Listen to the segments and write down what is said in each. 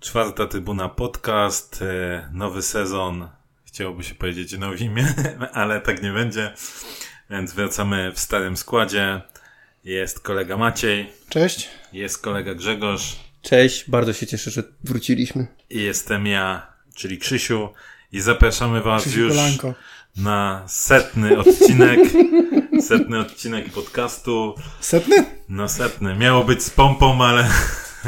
Czwarta Trybuna Podcast, e, nowy sezon. Chciałoby się powiedzieć nowy imię, ale tak nie będzie. Więc wracamy w starym składzie. Jest kolega Maciej, Cześć. jest kolega Grzegorz Cześć, bardzo się cieszę, że wróciliśmy. i jestem ja, czyli Krzysiu. I zapraszamy Was Krzysiu już Kolanko. na setny odcinek. Setny odcinek podcastu. Setny? No setny. Miało być z pompą, ale...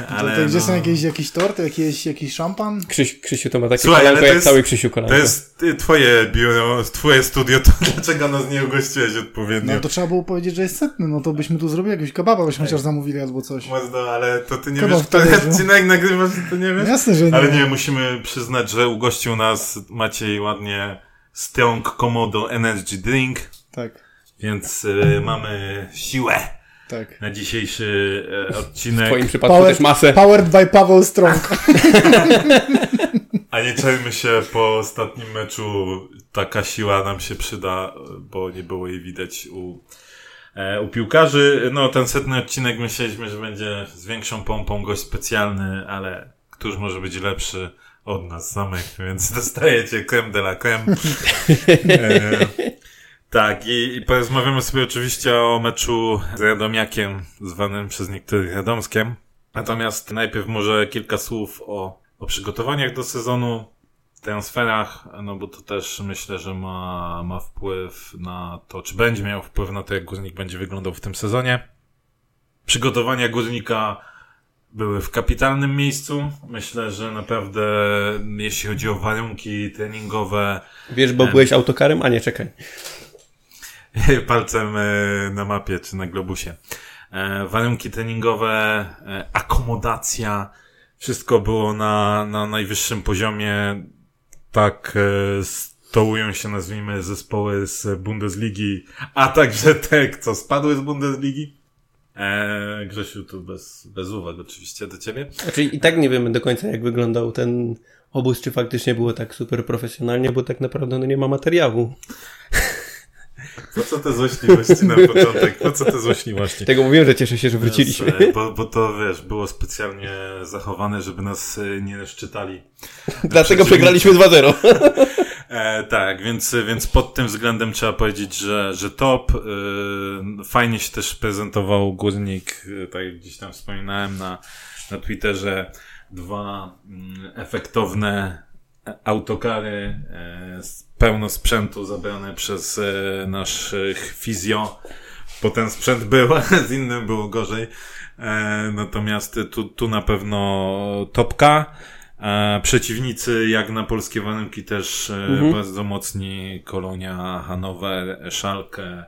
ale to, to gdzie no, są jakieś, jakiś tort, jakiś, jakiś szampan? Krzyś, Krzysiu to ma takie Słuchaj, kolanko ale to jak jest- cały Krzysiu kolanko. To jest y, twoje biuro, twoje studio, to dlaczego nas nie ugościłeś odpowiednio? No to trzeba było powiedzieć, że jest setny, no to byśmy tu zrobili jakiegoś kebaba, byśmy chociaż zamówili albo coś. Mordo, ale to ty nie Kebab wiesz, który talerzu. odcinek nagrywasz, to nie wiesz? Jasne, że nie. Ale nie, musimy przyznać, że ugościł nas Maciej ładnie Strong Komodo Energy Drink, Tak, więc y, mamy siłę tak. na dzisiejszy y, W odcinek. twoim przypadku Power- też masę. Powered by Paweł Strong. A nie czajmy się po ostatnim meczu, taka siła nam się przyda, bo nie było jej widać u, e, u piłkarzy. No, ten setny odcinek myśleliśmy, że będzie z większą pompą gość specjalny, ale któż może być lepszy od nas samych, więc dostajecie creme de la creme. E, tak, i, i porozmawiamy sobie oczywiście o meczu z Radomiakiem, zwanym przez niektórych Radomskiem. Natomiast najpierw może kilka słów o, o przygotowaniach do sezonu, transferach, no bo to też myślę, że ma, ma wpływ na to, czy będzie miał wpływ na to, jak Górnik będzie wyglądał w tym sezonie. Przygotowania Górnika były w kapitalnym miejscu. Myślę, że naprawdę jeśli chodzi o warunki treningowe, Wiesz, bo byłeś autokarem? A nie, czekaj. palcem e, na mapie czy na globusie. E, Warunki treningowe, e, akomodacja, wszystko było na, na najwyższym poziomie. Tak stołują się, nazwijmy, zespoły z Bundesligi, a także te, co spadły z Bundesligi. E, Grzesiu, tu bez, bez uwag oczywiście do ciebie. Znaczy i tak nie wiemy do końca, jak wyglądał ten obóz, czy faktycznie było tak super profesjonalnie, bo tak naprawdę no nie ma materiału. Po co te złośliwości na początek? Po co te złośliwości? Tego mówiłem, że cieszę się, że wróciliśmy. Więc, e, Bo, bo to wiesz, było specjalnie zachowane, żeby nas e, nie szczytali. Dlatego przeciwnicy. przegraliśmy 2-0. E, tak, więc, więc pod tym względem trzeba powiedzieć, że, że top. E, fajnie się też prezentował górnik, e, tak jak gdzieś tam wspominałem na, na Twitterze. Dwa mm, efektowne autokary, e, pełno sprzętu zabrane przez e, naszych fizjo, bo ten sprzęt był, a z innym było gorzej. E, natomiast tu, tu na pewno topka. Przeciwnicy, jak na polskie warunki, też Mhm. bardzo mocni. Kolonia, Hanower, Szalkę,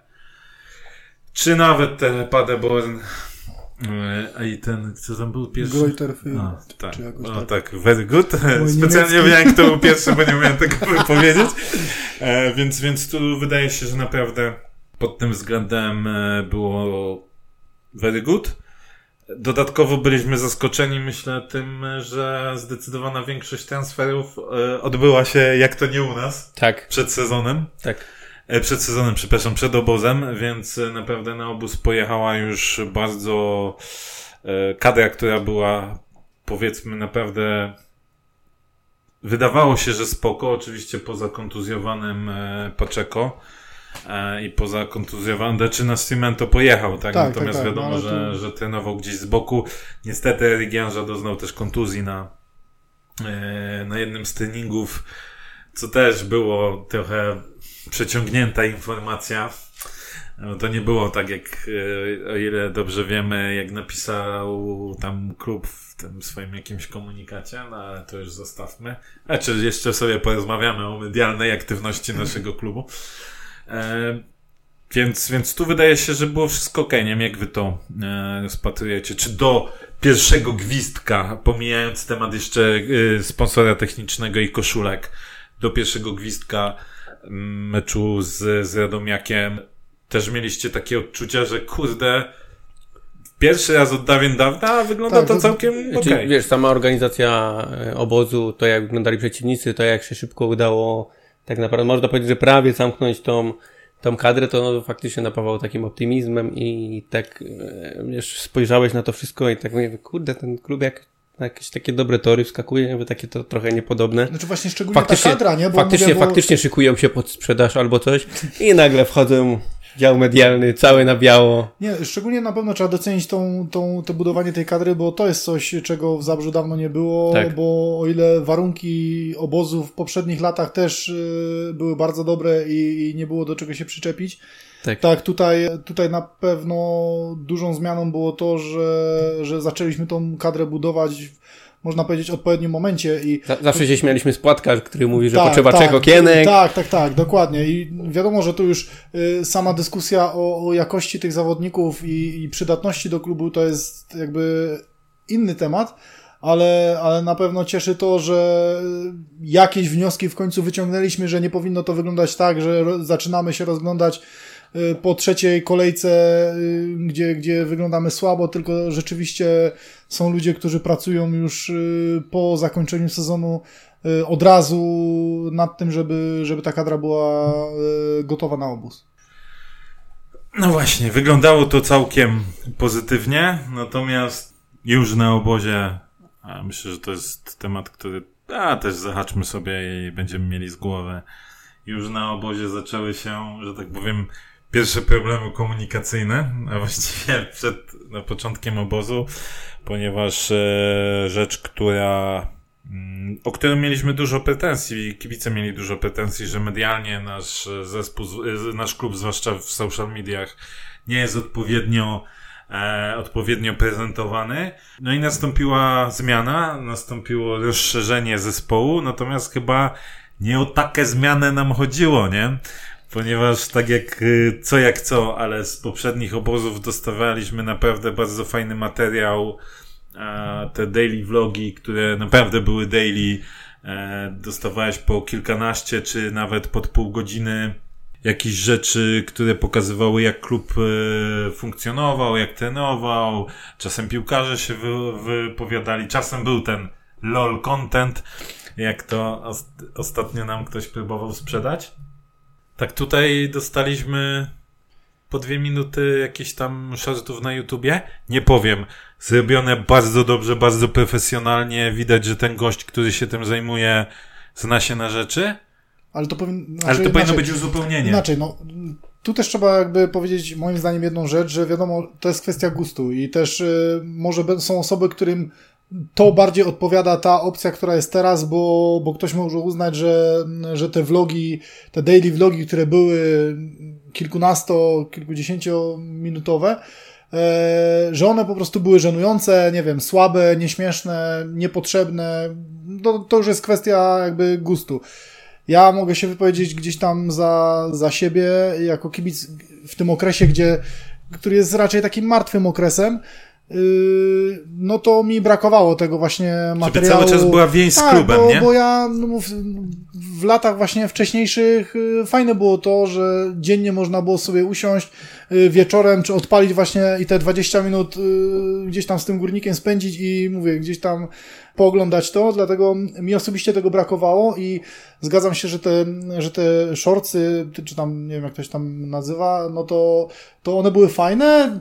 czy nawet Paderborn. E, A i ten, co tam był pierwszy? Goiterfield. A, tak. czy jakoś O, tak. tak, very good. Specjalnie niemiecki. wiem, kto był pierwszy, bo nie umiałem tego powiedzieć. E, więc, więc tu wydaje się, że naprawdę pod tym względem e, było very good. Dodatkowo byliśmy zaskoczeni, myślę, tym, że zdecydowana większość transferów e, odbyła się, jak to nie u nas, Tak, przed sezonem. tak. E, Przed sezonem, przepraszam, przed obozem, więc e, naprawdę na obóz pojechała już bardzo e, kadra, która była powiedzmy naprawdę wydawało się, że spoko, oczywiście poza kontuzjowanym Paczeko i poza kontuzjowanym Deczy na Cimento pojechał, tak? Tak, Natomiast tak, tak, wiadomo, no, że, to- że trenował gdzieś z boku. Niestety Janża doznał też kontuzji na, na jednym z treningów, co też było trochę przeciągnięta informacja. No to nie było tak, jak e, o ile dobrze wiemy, jak napisał tam klub w tym swoim jakimś komunikacie, no ale to już zostawmy. Znaczy, jeszcze sobie porozmawiamy o medialnej aktywności naszego klubu. E, więc, więc tu wydaje się, że było wszystko ok. Nie wiem, jak wy to e, rozpatrujecie. Czy do pierwszego gwizdka, pomijając temat jeszcze e, sponsora technicznego i koszulek, do pierwszego gwizdka meczu z, z Radomiakiem też mieliście takie odczucia, że kurde, pierwszy raz od dawien dawna wygląda Tak, to to- całkiem okej. Czyli, wiesz, sama organizacja e, obozu, to jak wyglądali przeciwnicy, to jak się szybko udało tak naprawdę, można powiedzieć, że prawie zamknąć tą tą kadrę, to faktycznie napawało takim optymizmem i tak e, wiesz, spojrzałeś na to wszystko i tak mówię, kurde, ten klub jak na jakieś takie dobre tory wskakuje, jakby takie to trochę niepodobne. Znaczy właśnie szczególnie faktycznie, ta kadra, nie? Bo faktycznie, mówię, bo... faktycznie szykują się pod sprzedaż albo coś i nagle wchodzą dział medialny, cały na biało. Nie, szczególnie na pewno trzeba docenić tą, tą, to budowanie tej kadry, bo to jest coś, czego w Zabrzu dawno nie było, tak. bo o ile warunki obozu w poprzednich latach też y, były bardzo dobre i, i nie było do czego się przyczepić, tak. tak, tutaj, tutaj na pewno dużą zmianą było to, że, że zaczęliśmy tą kadrę budować można powiedzieć, odpowiednim momencie. I Zawsze się śmialiśmy z Płatka, który mówi, że tak, potrzeba tak, czego kienek. Tak, tak, tak, dokładnie. I wiadomo, że tu już y, sama dyskusja o, o, jakości tych zawodników i, i przydatności do klubu to jest jakby inny temat ale, ale na pewno cieszy to, że jakieś wnioski w końcu wyciągnęliśmy, że nie powinno to wyglądać tak, że zaczynamy się rozglądać po trzeciej kolejce, y, gdzie, gdzie wyglądamy słabo, tylko rzeczywiście są ludzie, którzy pracują już y, po zakończeniu sezonu od razu nad tym, żeby, żeby ta kadra była gotowa na obóz. No właśnie, wyglądało to całkiem pozytywnie, natomiast już na obozie, myślę, że to jest temat, który a, też zahaczmy sobie i będziemy mieli z głowy. Już na obozie zaczęły się, że tak powiem, pierwsze problemy komunikacyjne, a właściwie przed na początkiem obozu, ponieważ e, rzecz, która mm, o którą mieliśmy dużo pretensji, kibice mieli dużo pretensji, że medialnie nasz zespół, e, nasz klub, zwłaszcza w social mediach, nie jest odpowiednio e, odpowiednio prezentowany. No i nastąpiła zmiana, nastąpiło rozszerzenie zespołu, natomiast chyba nie o takie zmianę nam chodziło, nie? Ponieważ tak jak y, co jak co, ale z poprzednich obozów dostawaliśmy naprawdę bardzo fajny materiał. Te daily vlogi, które naprawdę były daily, e, dostawałeś po kilkanaście czy nawet pod pół godziny jakieś rzeczy, które pokazywały jak klub e, funkcjonował, jak trenował. Czasem piłkarze się wypowiadali, czasem był ten lol content, jak to ostatnio nam ktoś próbował sprzedać. Tak, tutaj dostaliśmy po dwie minuty jakieś tam shortów na YouTubie. Nie powiem. Zrobione bardzo dobrze, bardzo profesjonalnie. Widać, że ten gość, który się tym zajmuje, zna się na rzeczy. Ale to, powin... znaczy, Ale to powinno być uzupełnienie. Inaczej, no. Tu też trzeba jakby powiedzieć moim zdaniem jedną rzecz, że wiadomo, to jest kwestia gustu i też y, może są osoby, którym to bardziej odpowiada ta opcja, która jest teraz, bo, bo ktoś może uznać, że, że te vlogi, te daily vlogi, które były kilkunasto, kilkudziesięciominutowe, e, że one po prostu były żenujące, nie wiem, słabe, nieśmieszne, niepotrzebne. To, to już jest kwestia jakby gustu. Ja mogę się wypowiedzieć gdzieś tam za, za siebie, jako kibic w tym okresie, gdzie, który jest raczej takim martwym okresem, no to mi brakowało tego właśnie materiału. Żeby cały czas była więź z tak, klubem, bo, nie? bo ja no, w, w, latach właśnie wcześniejszych yy, fajne było to, że dziennie można było sobie usiąść yy, wieczorem, czy odpalić właśnie i te 20 minut gdzieś tam z tym górnikiem spędzić i mówię, gdzieś tam pooglądać to, dlatego mi osobiście tego brakowało i zgadzam się, że te, że te shortsy, czy tam, nie wiem jak ktoś tam nazywa, no to, to one były fajne,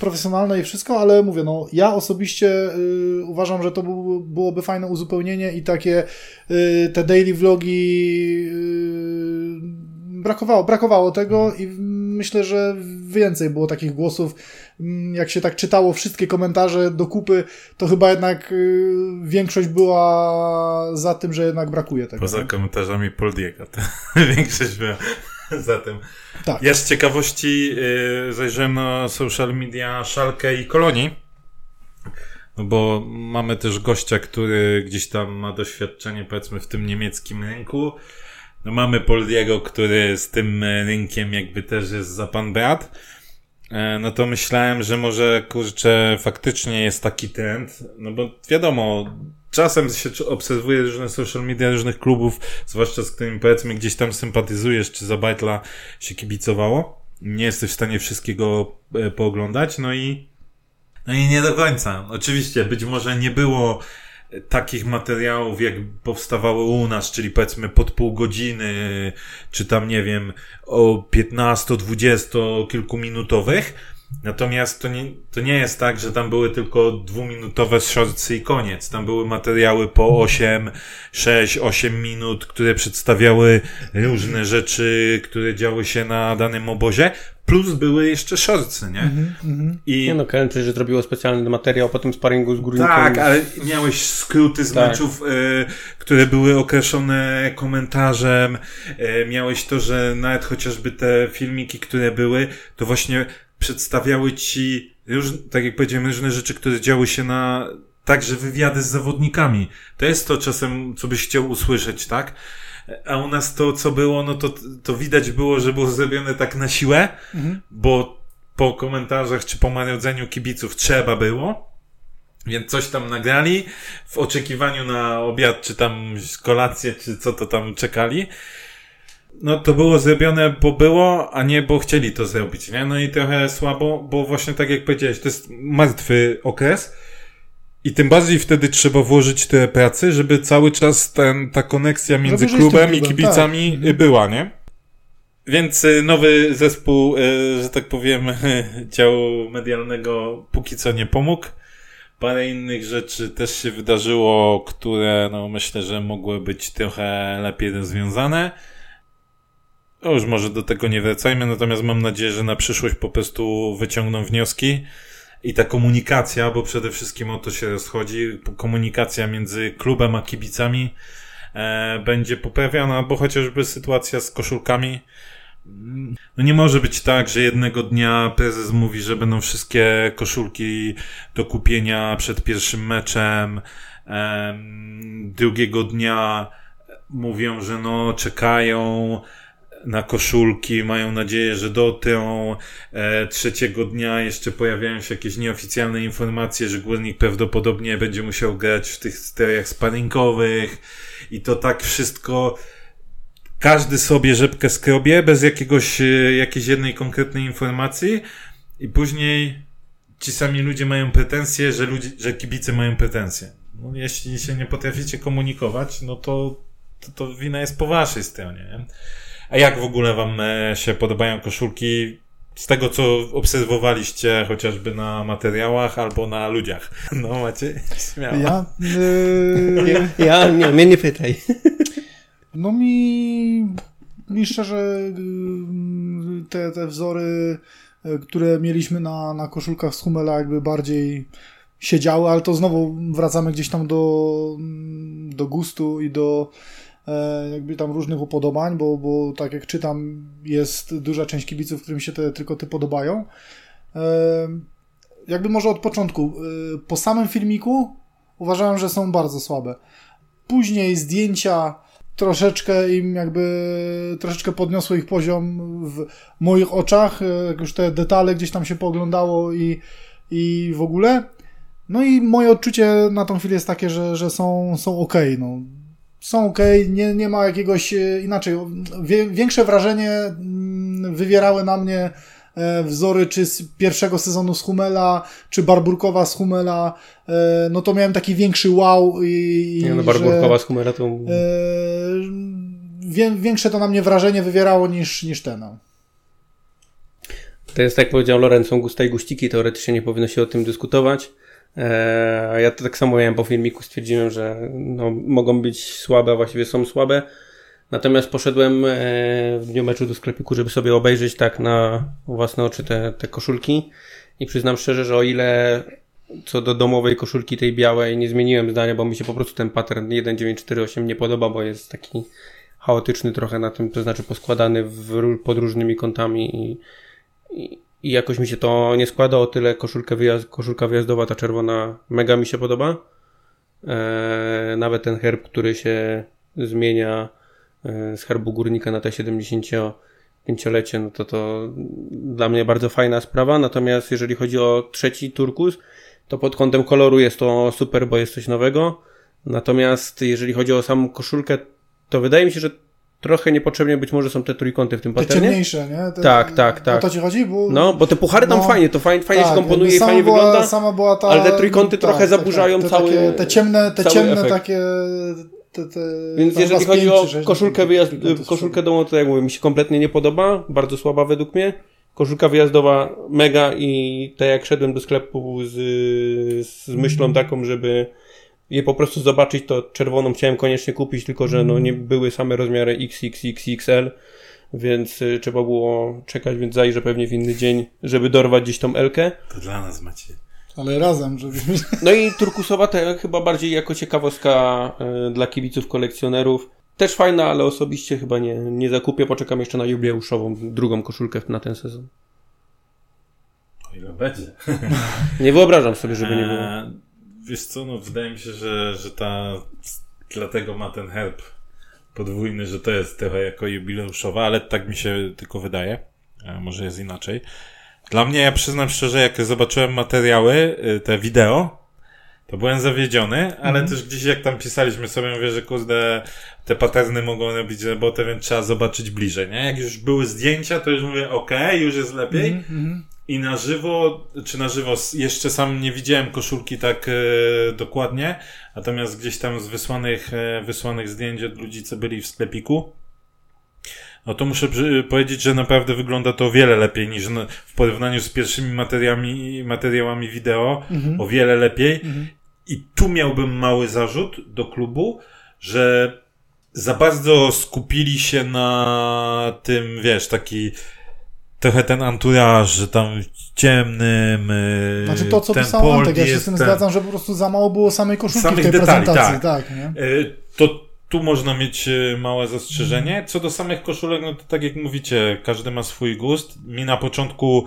profesjonalne i wszystko, ale mówię, no ja osobiście y, uważam, że to był, byłoby fajne uzupełnienie i takie y, te daily vlogi y, brakowało, brakowało tego i myślę, że więcej było takich głosów. Mm, jak się tak czytało wszystkie komentarze do kupy, to chyba jednak y, większość była za tym, że jednak brakuje tego. Poza komentarzami Poldiego, większość była za tym. Tak. Ja z ciekawości yy, zajrzałem na social media Szalkę i Kolonii, no bo mamy też gościa, który gdzieś tam ma doświadczenie powiedzmy w tym niemieckim rynku. No mamy Poldiego, który z tym rynkiem jakby też jest za pan brat. E, no to myślałem, że może kurczę faktycznie jest taki trend, no bo wiadomo, czasem się obserwuje różne social media różnych klubów, zwłaszcza z którymi powiedzmy gdzieś tam sympatyzujesz, czy za Bajtla się kibicowało. Nie jesteś w stanie wszystkiego e, pooglądać, no i no i nie do końca. Oczywiście, być może nie było takich materiałów, jak powstawały u nas, czyli powiedzmy pod pół godziny, czy tam nie wiem, o 15, 20 kilkuminutowych. Natomiast to nie, to nie jest tak, że tam były tylko dwuminutowe shortsy i koniec. Tam były materiały po 8, 6, 8 minut, które przedstawiały różne rzeczy, które działy się na danym obozie. Plus były jeszcze shortsy, nie? Mm-hmm. I... Nie no, Karen przecież zrobiło specjalny materiał po tym sparingu z górnikiem. Tak, ale miałeś skróty z tak. meczów, y, które były określone komentarzem. Y, miałeś to, że nawet chociażby te filmiki, które były, to właśnie przedstawiały ci, już, tak jak powiedziałem, różne rzeczy, które działy się na także wywiady z zawodnikami. To jest to czasem, co byś chciał usłyszeć, tak? A u nas to, co było, no to, to widać było, że było zrobione tak na siłę, mhm. bo po komentarzach czy po marodzeniu kibiców trzeba było. Więc coś tam nagrali w oczekiwaniu na obiad, czy tam kolację, czy co to tam czekali no to było zrobione, bo było, a nie bo chcieli to zrobić, nie? No i trochę słabo, bo właśnie tak jak powiedziałeś, to jest martwy okres i tym bardziej wtedy trzeba włożyć tyle pracy, żeby cały czas ten, ta koneksja między klubem, i kibicami tak. była, nie? Więc y, nowy zespół, y, że tak powiem, działu medialnego póki co nie pomógł. Parę innych rzeczy też się wydarzyło, które no myślę, że mogły być trochę lepiej rozwiązane. No już może do tego nie wracajmy, natomiast mam nadzieję, że na przyszłość po prostu wyciągną wnioski i ta komunikacja, bo przede wszystkim o to się rozchodzi, komunikacja między klubem a kibicami e, będzie poprawiana, bo chociażby sytuacja z koszulkami. No nie może być tak, że jednego dnia prezes mówi, że będą wszystkie koszulki do kupienia przed pierwszym meczem, e, drugiego dnia mówią, że no czekają, na koszulki, mają nadzieję, że dotrą. E, trzeciego dnia jeszcze pojawiają się jakieś nieoficjalne informacje, że Górnik prawdopodobnie będzie musiał grać w tych steriach sparingowych i to tak wszystko każdy sobie rzepkę skrobie bez jakiegoś, e, jakiejś jednej konkretnej informacji i później ci sami ludzie mają pretensje, że, ludzie, że kibice mają pretensje. No, jeśli się nie potraficie komunikować, no to, to, to wina jest po waszej stronie. Nie? A jak w ogóle wam e, się podobają koszulki? Z tego, co obserwowaliście chociażby na materiałach albo na ludziach. No macie? Śmiało. Ja? Yy... ja, nie, mnie nie pytaj. No mi, mi szczerze yy, te, te wzory, które mieliśmy na, na koszulkach z Humela jakby bardziej siedziały, ale to znowu wracamy gdzieś tam do, do gustu i do E, jakby tam różnych upodobań, bo, bo tak jak czytam, jest duża część kibiców, którym się te tylko te podobają. E, jakby może od początku. E, po samym filmiku uważałem, że są bardzo słabe. Później zdjęcia troszeczkę im jakby troszeczkę podniosły ich poziom w moich oczach, jak już te detale gdzieś tam się pooglądało i, i w ogóle. No i moje odczucie na tą chwilę jest takie, że, że są, są ok. No są ok, nie, nie ma jakiegoś e, inaczej. Większe wrażenie mm, wywierały na mnie e, wzory czy z pierwszego sezonu z Humela, czy Barburkowa z Humela, e, no to miałem taki większy wow i, nie, no Barburkowa z Humela to... większe to na mnie wrażenie wywierało niż, niż ten. No. To jest tak jak powiedział Lorenzo, gusta i guściki, teoretycznie nie powinno się o tym dyskutować. E, ja to tak samo miałem po filmiku, stwierdziłem, że no, mogą być słabe, a właściwie są słabe. Natomiast poszedłem e, w dniu meczu do sklepiku, żeby sobie obejrzeć tak na własne oczy te, te koszulki i przyznam szczerze, że o ile co do domowej koszulki tej białej nie zmieniłem zdania, bo mi się po prostu ten pattern 1948 nie podoba, bo jest taki chaotyczny trochę na tym, to znaczy poskładany w, pod różnymi kątami i, i, i jakoś mi się to nie składa o tyle koszulkę wyjazd, koszulka wyjazdowa, ta czerwona, mega mi się podoba. Eee, nawet ten herb, który się zmienia e, z herbu górnika na te 75-lecie, no to to dla mnie bardzo fajna sprawa. Natomiast jeżeli chodzi o trzeci turkus, to pod kątem koloru jest to super, bo jest coś nowego. Natomiast jeżeli chodzi o samą koszulkę, to wydaje mi się, że trochę niepotrzebnie być może są te trójkąty w tym Te paternie. ciemniejsze, nie? Te, Tak, tak, tak. O to ci chodzi? Bo, No, bo te puchary tam No, fajnie, to fajnie, fajnie się tak, komponuje i jakby fajnie była, wygląda. Sama była ta, ale te trójkąty trochę zaburzają te, cały- Takie, te ciemne, te ciemne efekt. takie... Te, te, Więc jeżeli chodzi o koszulkę, wyjazd, koszulkę domową, to jak mówię, mi się kompletnie nie podoba, bardzo słaba według mnie. Koszulka wyjazdowa mega i tak jak szedłem do sklepu z, z myślą taką, żeby je po prostu zobaczyć, to czerwoną chciałem koniecznie kupić, tylko że no nie były same rozmiary XXXXL, więc y, trzeba było czekać, więc zajrzę pewnie w inny dzień, żeby dorwać gdzieś tą Elkę. To dla nas macie. Ale razem, żebyśmy... No i turkusowa to chyba bardziej jako ciekawostka y, dla kibiców, kolekcjonerów. Też fajna, ale osobiście chyba nie, nie zakupię. Poczekam jeszcze na jubileuszową, drugą koszulkę na ten sezon. O ile będzie. Nie wyobrażam sobie, żeby nie było. Wiesz co, no wydaje mi się, że, że ta, dlatego ma ten herb podwójny, że to jest trochę jako jubileuszowa, ale tak mi się tylko wydaje. E, może jest inaczej. Dla mnie, ja przyznam szczerze, jak zobaczyłem materiały, y, te wideo, to byłem zawiedziony, ale też gdzieś jak tam pisaliśmy sobie, mówię, że kurde, te paterny mogą robić robotę, więc trzeba zobaczyć bliżej, nie? Jak już były zdjęcia, to już mówię, okej, już jest lepiej. Mhm. I na żywo, czy na żywo, jeszcze sam nie widziałem koszulki tak e, dokładnie, natomiast gdzieś tam z wysłanych, e, wysłanych zdjęć od ludzi, co byli w sklepiku, no to muszę powiedzieć, że naprawdę wygląda to o wiele lepiej niż na, w porównaniu z pierwszymi materiałami, materiałami wideo, Mhm. o wiele lepiej. Mhm. I tu miałbym mały zarzut do klubu, że za bardzo skupili się na tym, wiesz, taki trochę ten anturaż, że tam ciemnym. yy, Znaczy to, co ten pisał Antek, ja się z tym ten- zgadzam, że po prostu za mało było samej koszulki Samych w tej detali, prezentacji. tak. Tak, nie? E, To tu można mieć e, małe zastrzeżenie. Co do samych koszulek, no to tak jak mówicie, każdy ma swój gust. Mi na początku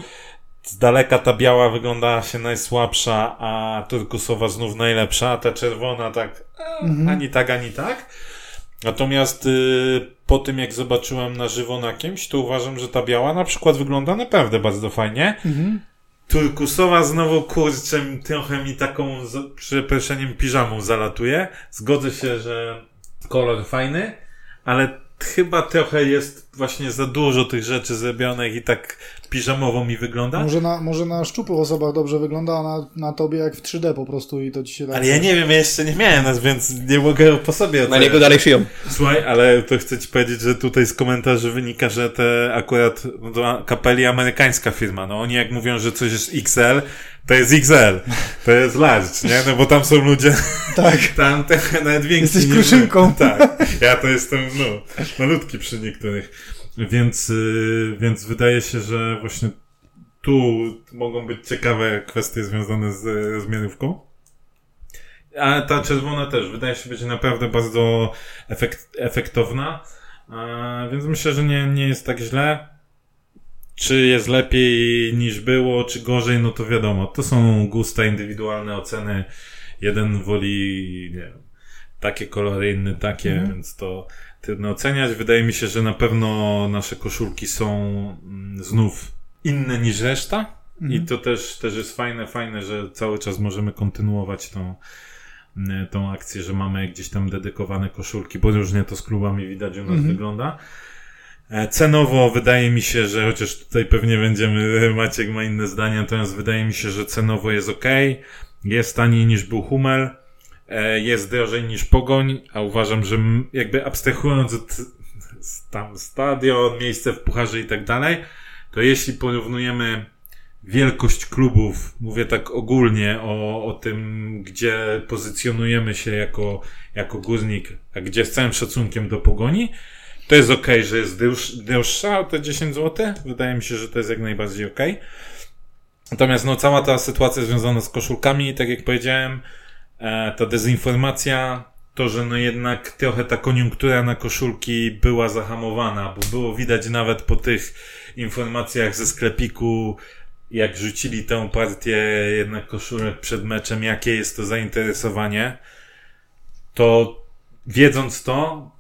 z daleka ta biała wyglądała się najsłabsza, a turkusowa znów najlepsza, a ta czerwona tak e, Mhm. ani tak, ani tak. Natomiast y, po tym, jak zobaczyłem na żywo na kimś, to uważam, że ta biała na przykład wygląda naprawdę bardzo fajnie. Mhm. Turkusowa znowu kurczę trochę mi taką, z przeproszeniem, piżamą zalatuje. Zgodzę się, że kolor fajny, ale chyba trochę jest właśnie za dużo tych rzeczy zrobionych i tak piżamowo mi wygląda. Może na, może na szczupłych osobach dobrze wygląda, a na, na tobie jak w 3D po prostu i to ci się tak... Ale ja nie wiem, ja jeszcze nie miałem nas, więc nie mogę po sobie Na oceniać. niego dalej szyją. Słuchaj, ale to chcę ci powiedzieć, że tutaj z komentarzy wynika, że te akurat no to kapeli amerykańska firma. No oni jak mówią, że coś jest XL, to jest XL. To jest large, nie? No bo tam są ludzie, Tak. tam trochę nawet więksi. Jesteś kruszynką. Tak. Ja to jestem, no, malutki przy niektórych. Więc, yy, więc wydaje się, że właśnie tu mogą być ciekawe kwestie związane z zmianówką. A ta czerwona też wydaje się być naprawdę bardzo efekt, efektowna. E, więc myślę, że nie, nie jest tak źle. Czy jest lepiej niż było, czy gorzej, no to wiadomo. To są gusta, indywidualne oceny. Jeden woli, nie wiem, takie kolory, inny takie, Mhm. więc to trudno oceniać. Wydaje mi się, że na pewno nasze koszulki są mm, znów inne niż reszta. I to też, też jest fajne, fajne, że cały czas możemy kontynuować tą, mm, tą akcję, że mamy gdzieś tam dedykowane koszulki, bo różnie to z klubami widać u nas Mhm. wygląda. E, Cenowo wydaje mi się, że chociaż tutaj pewnie będziemy, Maciek ma inne zdania, natomiast wydaje mi się, że cenowo jest ok, jest taniej niż był Hummel, jest drożej niż Pogoń, a uważam, że jakby abstrahując od tam stadion, miejsce w pucharze i tak dalej, to jeśli porównujemy wielkość klubów, mówię tak ogólnie o, o tym, gdzie pozycjonujemy się jako, jako górnik, a gdzie z całym szacunkiem do pogoni, to jest ok, że jest droż, droższa o te 10 zł. Wydaje mi się, że to jest jak najbardziej ok. Natomiast no, cała ta sytuacja związana z koszulkami, tak jak powiedziałem, e, ta dezinformacja, to, że no jednak trochę ta koniunktura na koszulki była zahamowana, bo było widać nawet po tych informacjach ze sklepiku, jak rzucili tę partię jednak koszulek przed meczem, jakie jest to zainteresowanie, to wiedząc to,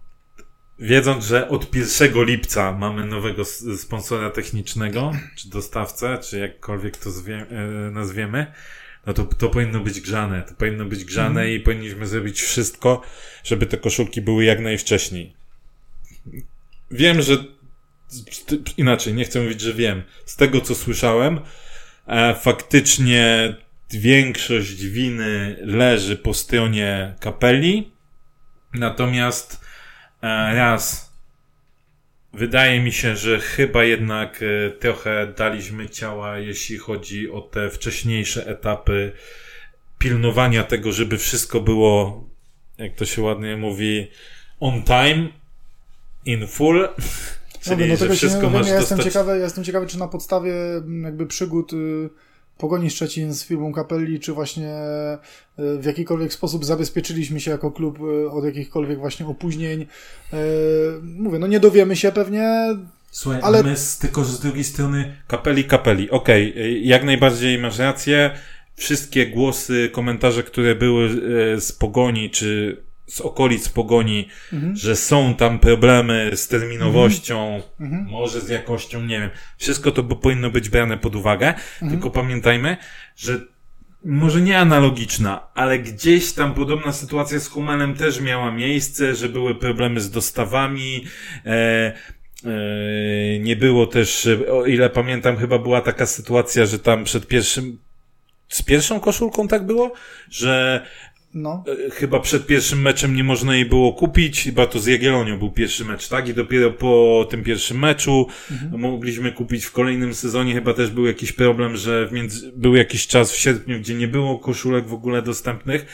wiedząc, że od 1 lipca mamy nowego sponsora technicznego, czy dostawcę, czy jakkolwiek to e, nazwiemy, no to, to powinno być grzane. To powinno być grzane i powinniśmy zrobić wszystko, żeby te koszulki były jak najwcześniej. wiem, że inaczej, nie chcę mówić, że wiem. Z tego, co słyszałem, e, faktycznie większość winy leży po stronie kapeli. Natomiast e, raz, wydaje mi się, że chyba jednak e, trochę daliśmy ciała, jeśli chodzi o te wcześniejsze etapy pilnowania tego, żeby wszystko było, jak to się ładnie mówi, on time, in full. Czyli, no, no tego wszystko nie masz ja dostać... jestem ciekawy, ja jestem ciekawy, czy na podstawie jakby przygód y, Pogoni Szczecin z firmą Kapelli, czy właśnie y, w jakikolwiek sposób zabezpieczyliśmy się jako klub y, od jakichkolwiek właśnie opóźnień. Mówię, no nie dowiemy się pewnie. Słuchaj, ale my z, tylko z drugiej strony kapeli, kapeli. Okej, okay, jak najbardziej masz rację. Wszystkie głosy, komentarze, które były z Pogoni, czy z okolic pogoni, mhm. że są tam problemy z terminowością, mhm. może z jakością, nie wiem. Wszystko to by powinno być brane pod uwagę, mhm. tylko pamiętajmy, że może nie analogiczna, ale gdzieś tam podobna sytuacja z Humanem też miała miejsce, że były problemy z dostawami, e, e, nie było też, o ile pamiętam, chyba była taka sytuacja, że tam przed pierwszym, z pierwszą koszulką tak było, że no. E, chyba przed pierwszym meczem nie można jej było kupić, chyba to z Jagiellonią był pierwszy mecz, tak? I dopiero po tym pierwszym meczu mhm. mogliśmy kupić w kolejnym sezonie, chyba też był jakiś problem, że między... był jakiś czas w sierpniu, gdzie nie było koszulek w ogóle dostępnych.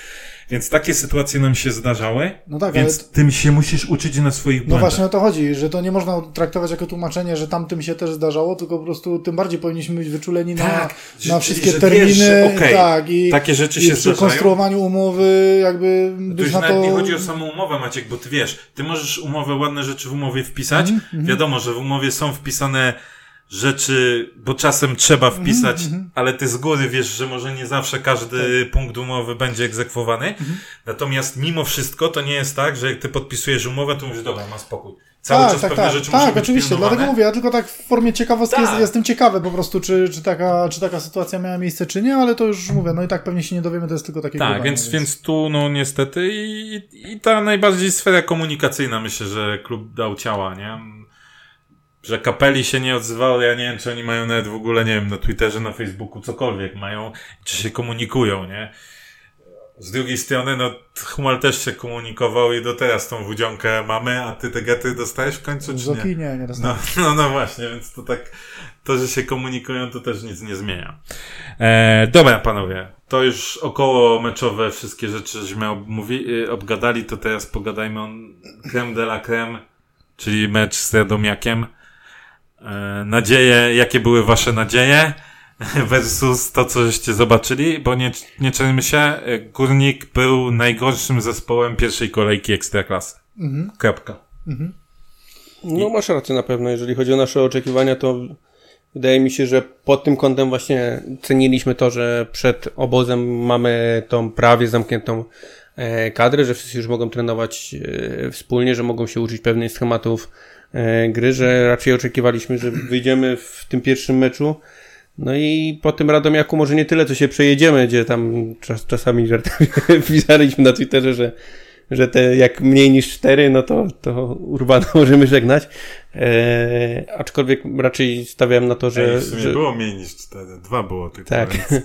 Więc takie sytuacje nam się zdarzały, no tak, więc ale... tym się musisz uczyć na swoich błędach. No właśnie o to chodzi, że to nie można traktować jako tłumaczenie, że tamtym się też zdarzało, tylko po prostu tym bardziej powinniśmy być wyczuleni tak, na, na wszystkie że terminy. Wiesz, okay, tak, i, takie rzeczy i się przy konstruowaniu umowy jakby to już na to... nie chodzi o samą umowę, Maciek, bo ty wiesz, ty możesz umowę, ładne rzeczy w umowie wpisać. Mm -hmm. Wiadomo, że w umowie są wpisane rzeczy, bo czasem trzeba wpisać, mm -hmm. ale ty z góry wiesz, że może nie zawsze każdy tak. punkt umowy będzie egzekwowany. Mm -hmm. Natomiast mimo wszystko to nie jest tak, że jak ty podpisujesz umowę, to mówisz, dobra, ma spokój. Cały tak, czas tak, pewne tak, rzeczy Tak, oczywiście, pilnowane. dlatego mówię, ja tylko tak w formie ciekawostki jest, tak. jestem ciekawy po prostu, czy, czy, taka, czy taka sytuacja miała miejsce, czy nie, ale to już mówię, no i tak pewnie się nie dowiemy, to jest tylko takie Tak, więc, więc... więc tu no niestety i, i ta najbardziej sfera komunikacyjna myślę, że klub dał ciała, nie? Że kapeli się nie odzywały, ja nie wiem, czy oni mają nawet w ogóle, nie wiem, na Twitterze, na Facebooku, cokolwiek mają, czy się komunikują, nie? Z drugiej strony, no, Humal też się komunikował i do teraz tą wudzionkę mamy, a ty te gety dostajesz w końcu, czy nie? nie, nie no, no, no właśnie, więc to tak, to, że się komunikują, to też nic nie zmienia. E, dobra, panowie, to już około meczowe wszystkie rzeczy, żeśmy mówi, y, obgadali, to teraz pogadajmy o creme de la creme, czyli mecz z Radomiakiem. E, nadzieje, jakie były wasze nadzieje versus to, co żeście zobaczyli, bo nie, nie czermy się, e, Górnik był najgorszym zespołem pierwszej kolejki Ekstraklasy. Mhm. Kropka. Mhm. No masz rację na pewno, jeżeli chodzi o nasze oczekiwania, to wydaje mi się, że pod tym kątem właśnie ceniliśmy to, że przed obozem mamy tą prawie zamkniętą e, kadrę, że wszyscy już mogą trenować wspólnie, że mogą się uczyć pewnych schematów gry, że raczej oczekiwaliśmy, że wyjdziemy w tym pierwszym meczu. No i po tym Radomiaku może nie tyle, co się przejedziemy, gdzie tam czas, czasami pisaliśmy na Twitterze, że, że te jak mniej niż cztery, no to, to Urbana możemy żegnać. E, aczkolwiek raczej stawiałem na to, że... Ej, w sumie że... było mniej niż cztery, dwa było tylko. Tak. Więc...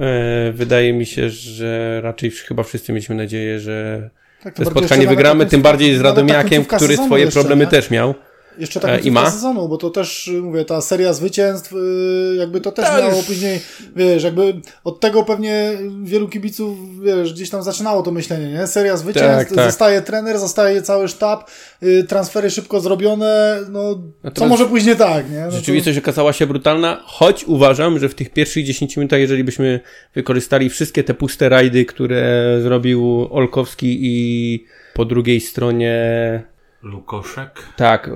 e, wydaje mi się, że raczej chyba wszyscy mieliśmy nadzieję, że tak, to spotkanie wygramy, tym bardziej z Radomiakiem, który swoje problemy nie? też miał. Jeszcze tak i ma sezonu, bo to też, mówię, ta seria zwycięstw, y, jakby to też to miało później, wiesz, jakby od tego pewnie wielu kibiców, wiesz, gdzieś tam zaczynało to myślenie, nie? Seria zwycięstw, tak, tak. zostaje trener, zostaje cały sztab, y, transfery szybko zrobione, no, co może później tak, nie? No rzeczywistość to... okazała się brutalna, choć uważam, że w tych pierwszych 10 minutach, jeżeli byśmy wykorzystali wszystkie te puste rajdy, które zrobił Olkowski i po drugiej stronie Lukoszek? Tak.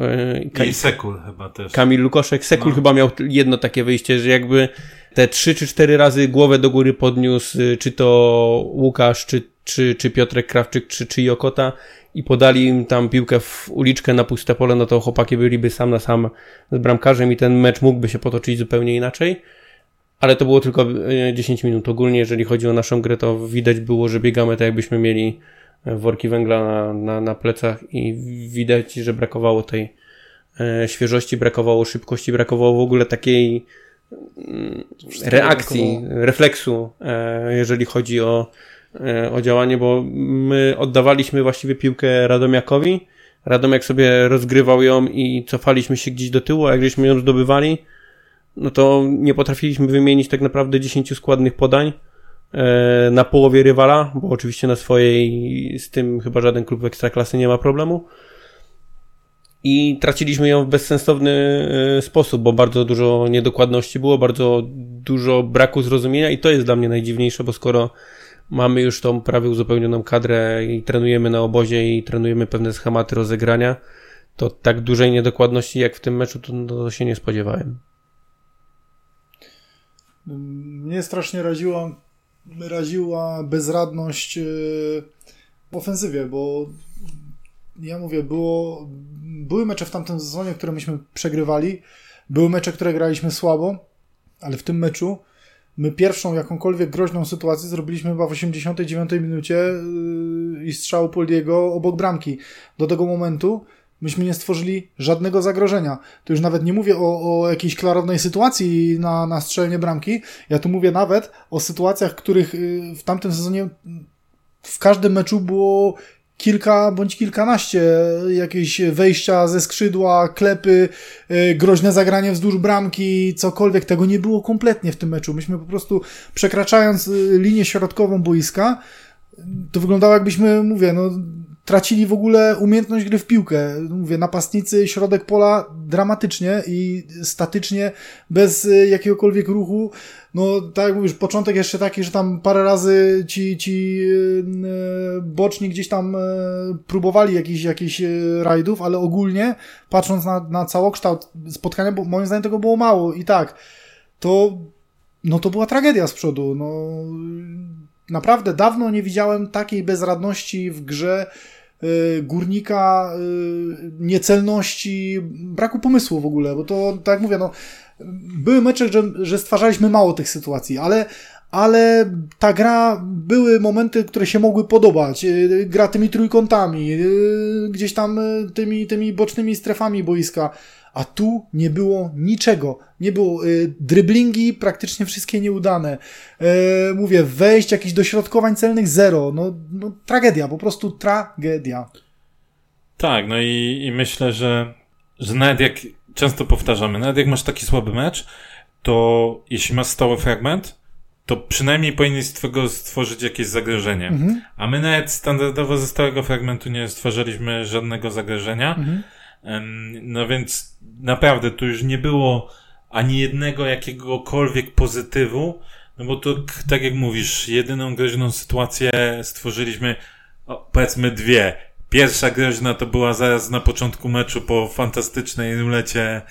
Yy, I Sekul chyba też. Kamil Lukoszek. Sekul no. chyba miał jedno takie wyjście, że jakby te trzy czy cztery razy głowę do góry podniósł, y, czy to Łukasz, czy, czy, czy Piotrek Krawczyk, czy, czy Jokota i podali im tam piłkę w uliczkę na puste pole, no to chłopaki byliby sam na sam z bramkarzem i ten mecz mógłby się potoczyć zupełnie inaczej. Ale to było tylko 10 y, minut. Ogólnie, jeżeli chodzi o naszą grę, to widać było, że biegamy tak jakbyśmy mieli worki węgla na, na, na plecach i widać, że brakowało tej, e, świeżości brakowało, szybkości brakowało w ogóle takiej mm, reakcji, refleksu, e, jeżeli chodzi o, e, o działanie, bo my oddawaliśmy właściwie piłkę Radomiakowi, Radomiak sobie rozgrywał ją i cofaliśmy się gdzieś do tyłu, a jak żeśmy ją zdobywali, no to nie potrafiliśmy wymienić tak naprawdę 10 składnych podań na połowie rywala, bo oczywiście na swojej z tym chyba żaden klub ekstraklasy nie ma problemu. I traciliśmy ją w bezsensowny e, sposób, bo bardzo dużo niedokładności było, bardzo dużo braku zrozumienia i to jest dla mnie najdziwniejsze, bo skoro mamy już tą prawie uzupełnioną kadrę i trenujemy na obozie i trenujemy pewne schematy rozegrania, to tak dużej niedokładności jak w tym meczu to, to się nie spodziewałem. Mnie strasznie raziła, raziła bezradność e, w ofensywie, bo ja mówię, było, były mecze w tamtym sezonie, które myśmy przegrywali, były mecze, które graliśmy słabo, ale w tym meczu my pierwszą jakąkolwiek groźną sytuację zrobiliśmy chyba w 89 minucie yy, i strzał Poliego obok bramki. Do tego momentu myśmy nie stworzyli żadnego zagrożenia. To już nawet nie mówię o, o jakiejś klarownej sytuacji na, na strzelenie bramki. Ja tu mówię nawet o sytuacjach, których yy, w tamtym sezonie w każdym meczu było kilka bądź kilkanaście jakieś wejścia ze skrzydła, klepy, yy, groźne zagranie wzdłuż bramki, cokolwiek. Tego nie było kompletnie w tym meczu. Myśmy po prostu przekraczając y, linię środkową boiska, to wyglądało jakbyśmy, mówię, no tracili w ogóle umiejętność gry w piłkę. Mówię, napastnicy, środek pola dramatycznie i statycznie, bez y, jakiegokolwiek ruchu. No, tak jak mówisz, początek jeszcze taki, że tam parę razy ci, ci yy, boczni gdzieś tam yy, próbowali jakichś, jakichś rajdów, ale ogólnie, patrząc na, na całokształt spotkania, bo moim zdaniem tego było mało i tak, to no to była tragedia z przodu. No, naprawdę dawno nie widziałem takiej bezradności w grze górnika, y, niecelności, braku pomysłu w ogóle, bo to, tak jak mówię, no, były mecze, że, że stwarzaliśmy mało tych sytuacji, ale, ale ta gra, były momenty, które się mogły podobać. Y, gra tymi trójkątami, gdzieś tam tymi, tymi bocznymi strefami boiska a tu nie było niczego. Nie było y, dryblingi, praktycznie wszystkie nieudane. Y, mówię, wejść, jakichś dośrodkowań celnych zero. No, no tragedia, po prostu tragedia. Tak, no i, i myślę, że, że nawet jak często powtarzamy, nawet jak masz taki słaby mecz, to jeśli masz stały fragment, to przynajmniej powinien z twojego stworzyć jakieś zagrożenie. Mhm. A my nawet standardowo ze stałego fragmentu nie stworzyliśmy żadnego zagrożenia. Mhm. No więc naprawdę tu już nie było ani jednego jakiegokolwiek pozytywu, no bo to tak jak mówisz, jedyną groźną sytuację stworzyliśmy, powiedzmy dwie. Pierwsza groźna to była zaraz na początku meczu po fantastycznej rulecie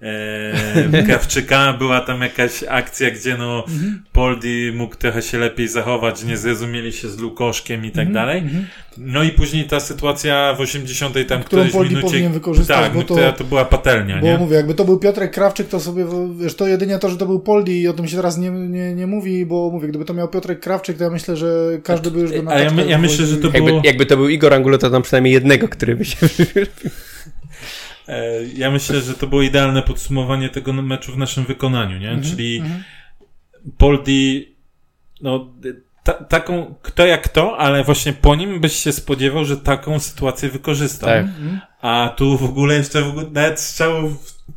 e, Krawczyka. Była tam jakaś akcja, gdzie no mhm. Poldi mógł trochę się lepiej zachować, nie zrozumieli się z Lukoszkiem i tak mhm, dalej. Mhm. No i później ta sytuacja w 80 tam Którą którejś Poldi minucie... powinien wykorzystać, tak, bo no to, to była patelnia, bo nie? mówię, jakby to był Piotrek Krawczyk, to sobie, wiesz, to jedynie to, że to był Poldi i o tym się teraz nie, nie, nie mówi, bo mówię, gdyby to miał Piotrek Krawczyk, to ja myślę, że każdy by już go na A ja, my, ja myślę, że to było... Jakby, jakby to był Igor Angulo, to tam przynajmniej jednego, który by się ja myślę, że to było idealne podsumowanie tego meczu w naszym wykonaniu, nie? Mhm, Czyli mhm. Poldi, no, ta, taką, kto jak to, ale właśnie po nim byś się spodziewał, że taką sytuację wykorzystał. Tak. Mhm. A tu w ogóle jeszcze w ogóle nawet strzałów,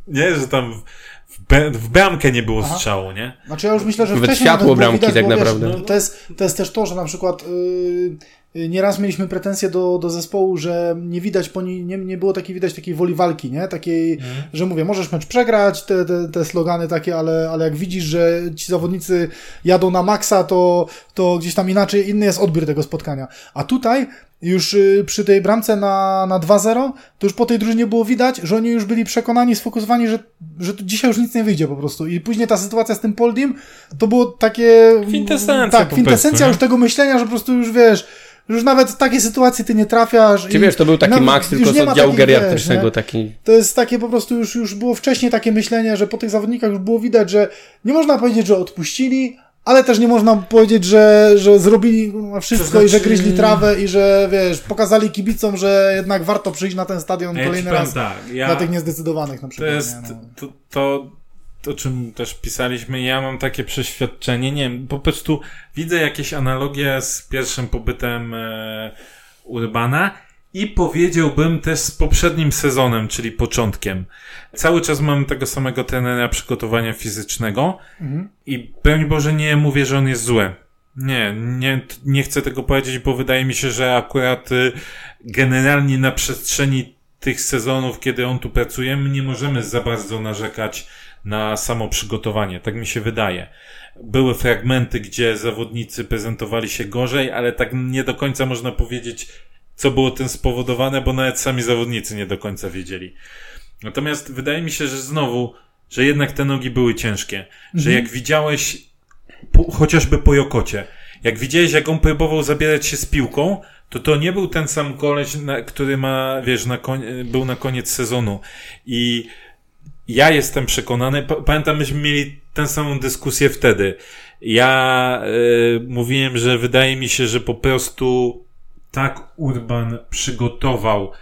nie, że tam w, w bramkę nie było Aha. strzału, nie? Znaczy ja już myślę, że Nawet światło bramki widać, tak naprawdę. Wiesz, no, to, jest, to jest też to, że na przykład yy, nieraz mieliśmy pretensje do, do zespołu, że nie widać po niej, nie, nie było takiej widać takiej woli walki, nie? Takiej, mm. że mówię, możesz mecz przegrać, te, te, te slogany takie, ale, ale jak widzisz, że ci zawodnicy jadą na maksa, to, to gdzieś tam inaczej, inny jest odbiór tego spotkania. A tutaj już y, przy tej bramce na, na 2-0, to już po tej drużynie było widać, że oni już byli przekonani, sfokusowani, że, że dzisiaj już nic nie wyjdzie po prostu. I później ta sytuacja z tym Poldim, to było takie... Kwintesencja Tak, kwintesencja już tego myślenia, że po prostu już wiesz, już nawet w takiej sytuacji ty nie trafiasz. Czy wiesz, to był taki Max tylko z oddziału geriatrycznego. Taki... To jest takie po prostu już, już było wcześniej takie myślenie, że po tych zawodnikach już było widać, że nie można powiedzieć, że odpuścili, ale też nie można powiedzieć, że, że zrobili wszystko To i że znaczy- gryźli trawę i że, wiesz, pokazali kibicom, że jednak warto przyjść na ten stadion Ja kolejny raz tak, ja, dla tych niezdecydowanych na to przykład. jest nie, no. to, to, to, o czym też pisaliśmy, ja mam takie przeświadczenie, nie wiem, po prostu widzę jakieś analogie z pierwszym pobytem e, Urbana i powiedziałbym też z poprzednim sezonem, czyli początkiem. Cały czas mam tego samego trenera przygotowania fizycznego Mhm. i broń Boże nie mówię, że on jest zły. Nie, nie, nie chcę tego powiedzieć, bo wydaje mi się, że akurat y, generalnie na przestrzeni tych sezonów, kiedy on tu pracuje, my nie możemy za bardzo narzekać na samo przygotowanie. Tak mi się wydaje. Były fragmenty, gdzie zawodnicy prezentowali się gorzej, ale tak nie do końca można powiedzieć, co było tym spowodowane, bo nawet sami zawodnicy nie do końca wiedzieli. Natomiast wydaje mi się, że znowu, że jednak te nogi były ciężkie. Że jak widziałeś, po, chociażby po Jokocie, jak widziałeś, jak on próbował zabierać się z piłką, to to nie był ten sam koleś, na, który ma, wiesz, na koń, był na koniec sezonu. I ja jestem przekonany, pa- pamiętam, myśmy mieli tę samą dyskusję wtedy. Ja y, mówiłem, że wydaje mi się, że po prostu tak Urban przygotował.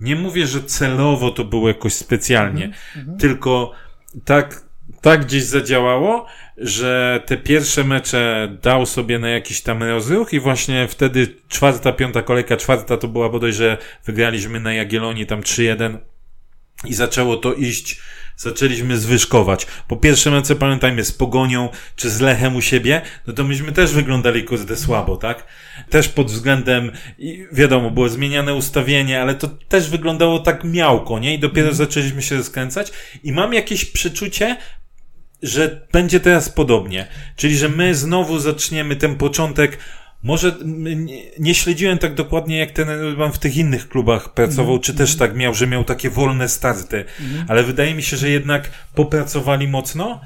Nie mówię, że celowo to było jakoś specjalnie, tylko tak, tak gdzieś zadziałało, że te pierwsze mecze dał sobie na jakiś tam rozruch i właśnie wtedy czwarta, piąta kolejka, czwarta to była bodaj, że wygraliśmy na Jagiellonii tam 3-1 i zaczęło to iść, zaczęliśmy zwyżkować. Po pierwsze mece, pamiętajmy, z Pogonią, czy z Lechem u siebie, no to myśmy też wyglądali kurde słabo, tak? Też pod względem, wiadomo, było zmieniane ustawienie, ale to też wyglądało tak miałko, nie? I dopiero zaczęliśmy się rozkręcać i mam jakieś przeczucie, że będzie teraz podobnie. Czyli, że my znowu zaczniemy ten początek. Może nie, śledziłem tak dokładnie, jak ten Urban w tych innych klubach pracował, czy też tak miał, że miał takie wolne starty, ale wydaje mi się, że jednak popracowali mocno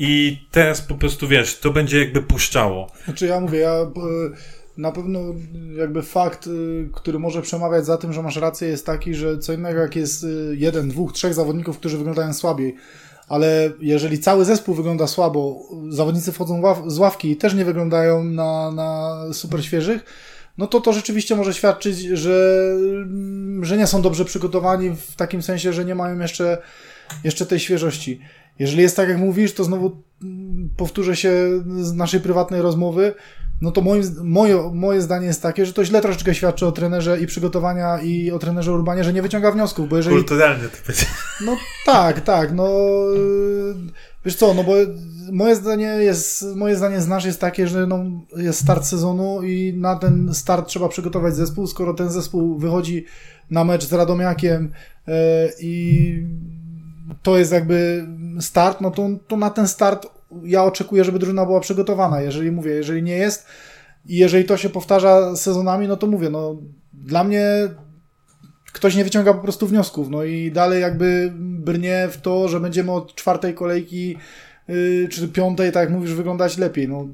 i teraz po prostu wiesz, to będzie jakby puszczało. Znaczy ja mówię, ja e, na pewno jakby fakt, e, który może przemawiać za tym, że masz rację jest taki, że co innego jak jest e, jeden, dwóch, trzech zawodników, którzy wyglądają słabiej, ale jeżeli cały zespół wygląda słabo, zawodnicy wchodzą z ławki i też nie wyglądają na, na super świeżych, no to to rzeczywiście może świadczyć, że, że nie są dobrze przygotowani w takim sensie, że nie mają jeszcze, jeszcze tej świeżości. Jeżeli jest tak, jak mówisz, to znowu mm, powtórzę się z naszej prywatnej rozmowy, no to moim, moje, moje zdanie jest takie, że to źle troszeczkę świadczy o trenerze i przygotowania i o trenerze Urbanie, że nie wyciąga wniosków, bo jeżeli... Kulturalnie to będzie. No tak, tak, no yy, wiesz co, no bo moje zdanie jest, moje zdanie z nasz jest takie, że no, jest start sezonu i na ten start trzeba przygotować zespół, skoro ten zespół wychodzi na mecz z Radomiakiem yy, i to jest jakby start, no to, to na ten start ja oczekuję, żeby drużyna była przygotowana. Jeżeli mówię, jeżeli nie jest i jeżeli to się powtarza sezonami, no to mówię, no dla mnie ktoś nie wyciąga po prostu wniosków, no i dalej jakby brnie w to, że będziemy od czwartej kolejki yy, czy piątej, tak jak mówisz, wyglądać lepiej. No,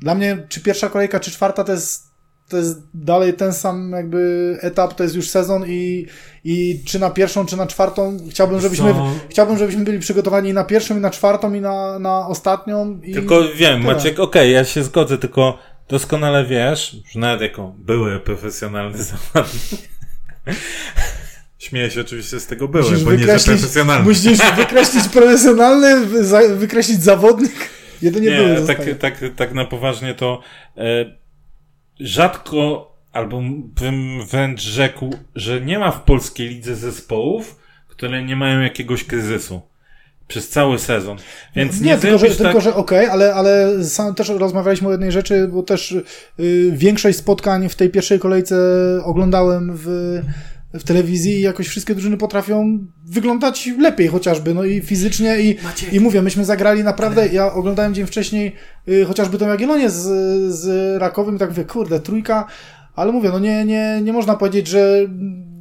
dla mnie czy pierwsza kolejka, czy czwarta to jest, to jest dalej ten sam jakby etap, to jest już sezon i, i czy na pierwszą, czy na czwartą chciałbym, żebyśmy, Co? chciałbym, żebyśmy byli przygotowani i na pierwszą, i na czwartą, i na, na ostatnią. I Tylko wiem, tyle. Maciek, okej, ja się zgodzę, tylko doskonale wiesz, że nawet jako były profesjonalny zawodnik. Śmieję się oczywiście z tego były, Musisz bo nie wykreślić, profesjonalny. musisz wykreślić profesjonalny, wy- za- wykreślić zawodnik. Jedynie były Nie, zostaje. tak, tak, tak na poważnie to e, rzadko, albo bym wręcz rzekł, że nie ma w polskiej lidze zespołów, które nie mają jakiegoś kryzysu. Przez cały sezon. Więc nie, nie, tylko, że, zrobisz tylko, tak... że okej, ale, ale sam też rozmawialiśmy o jednej rzeczy, bo też y, większość spotkań w tej pierwszej kolejce oglądałem w, w telewizji i jakoś wszystkie drużyny potrafią wyglądać lepiej chociażby, no i fizycznie i, i mówię, myśmy zagrali naprawdę, ja oglądałem dzień wcześniej y, chociażby tą Jagiellonię z, z Rakowym i tak mówię, kurde, trójka, ale mówię, no nie, nie, nie można powiedzieć, że,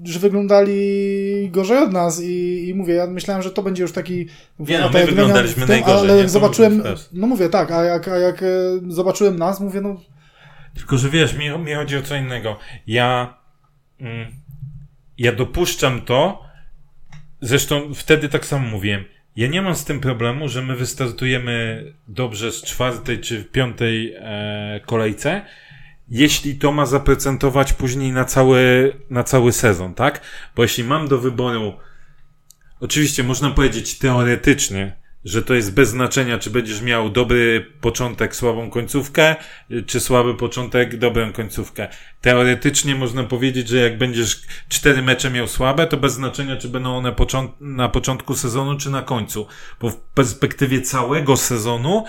że wyglądali gorzej od nas i, i mówię, ja myślałem, że to będzie już taki... Nie, no, my wyglądaliśmy tym, najgorzej, Ale jak To zobaczyłem, no mówię, tak, a jak, a jak e, zobaczyłem nas, mówię, no Tylko, że wiesz, mi, mi chodzi o co innego. Ja, mm, ja dopuszczam to, zresztą wtedy tak samo mówiłem, ja nie mam z tym problemu, że my wystartujemy dobrze z czwartej czy piątej e, kolejce, jeśli to ma zaprocentować później na cały, na cały sezon, tak? Bo jeśli mam do wyboru, oczywiście można powiedzieć teoretycznie, że to jest bez znaczenia, czy będziesz miał dobry początek, słabą końcówkę, czy słaby początek, dobrą końcówkę. Teoretycznie można powiedzieć, że jak będziesz cztery mecze miał słabe, to bez znaczenia, czy będą one począ- na początku sezonu, czy na końcu. Bo w perspektywie całego sezonu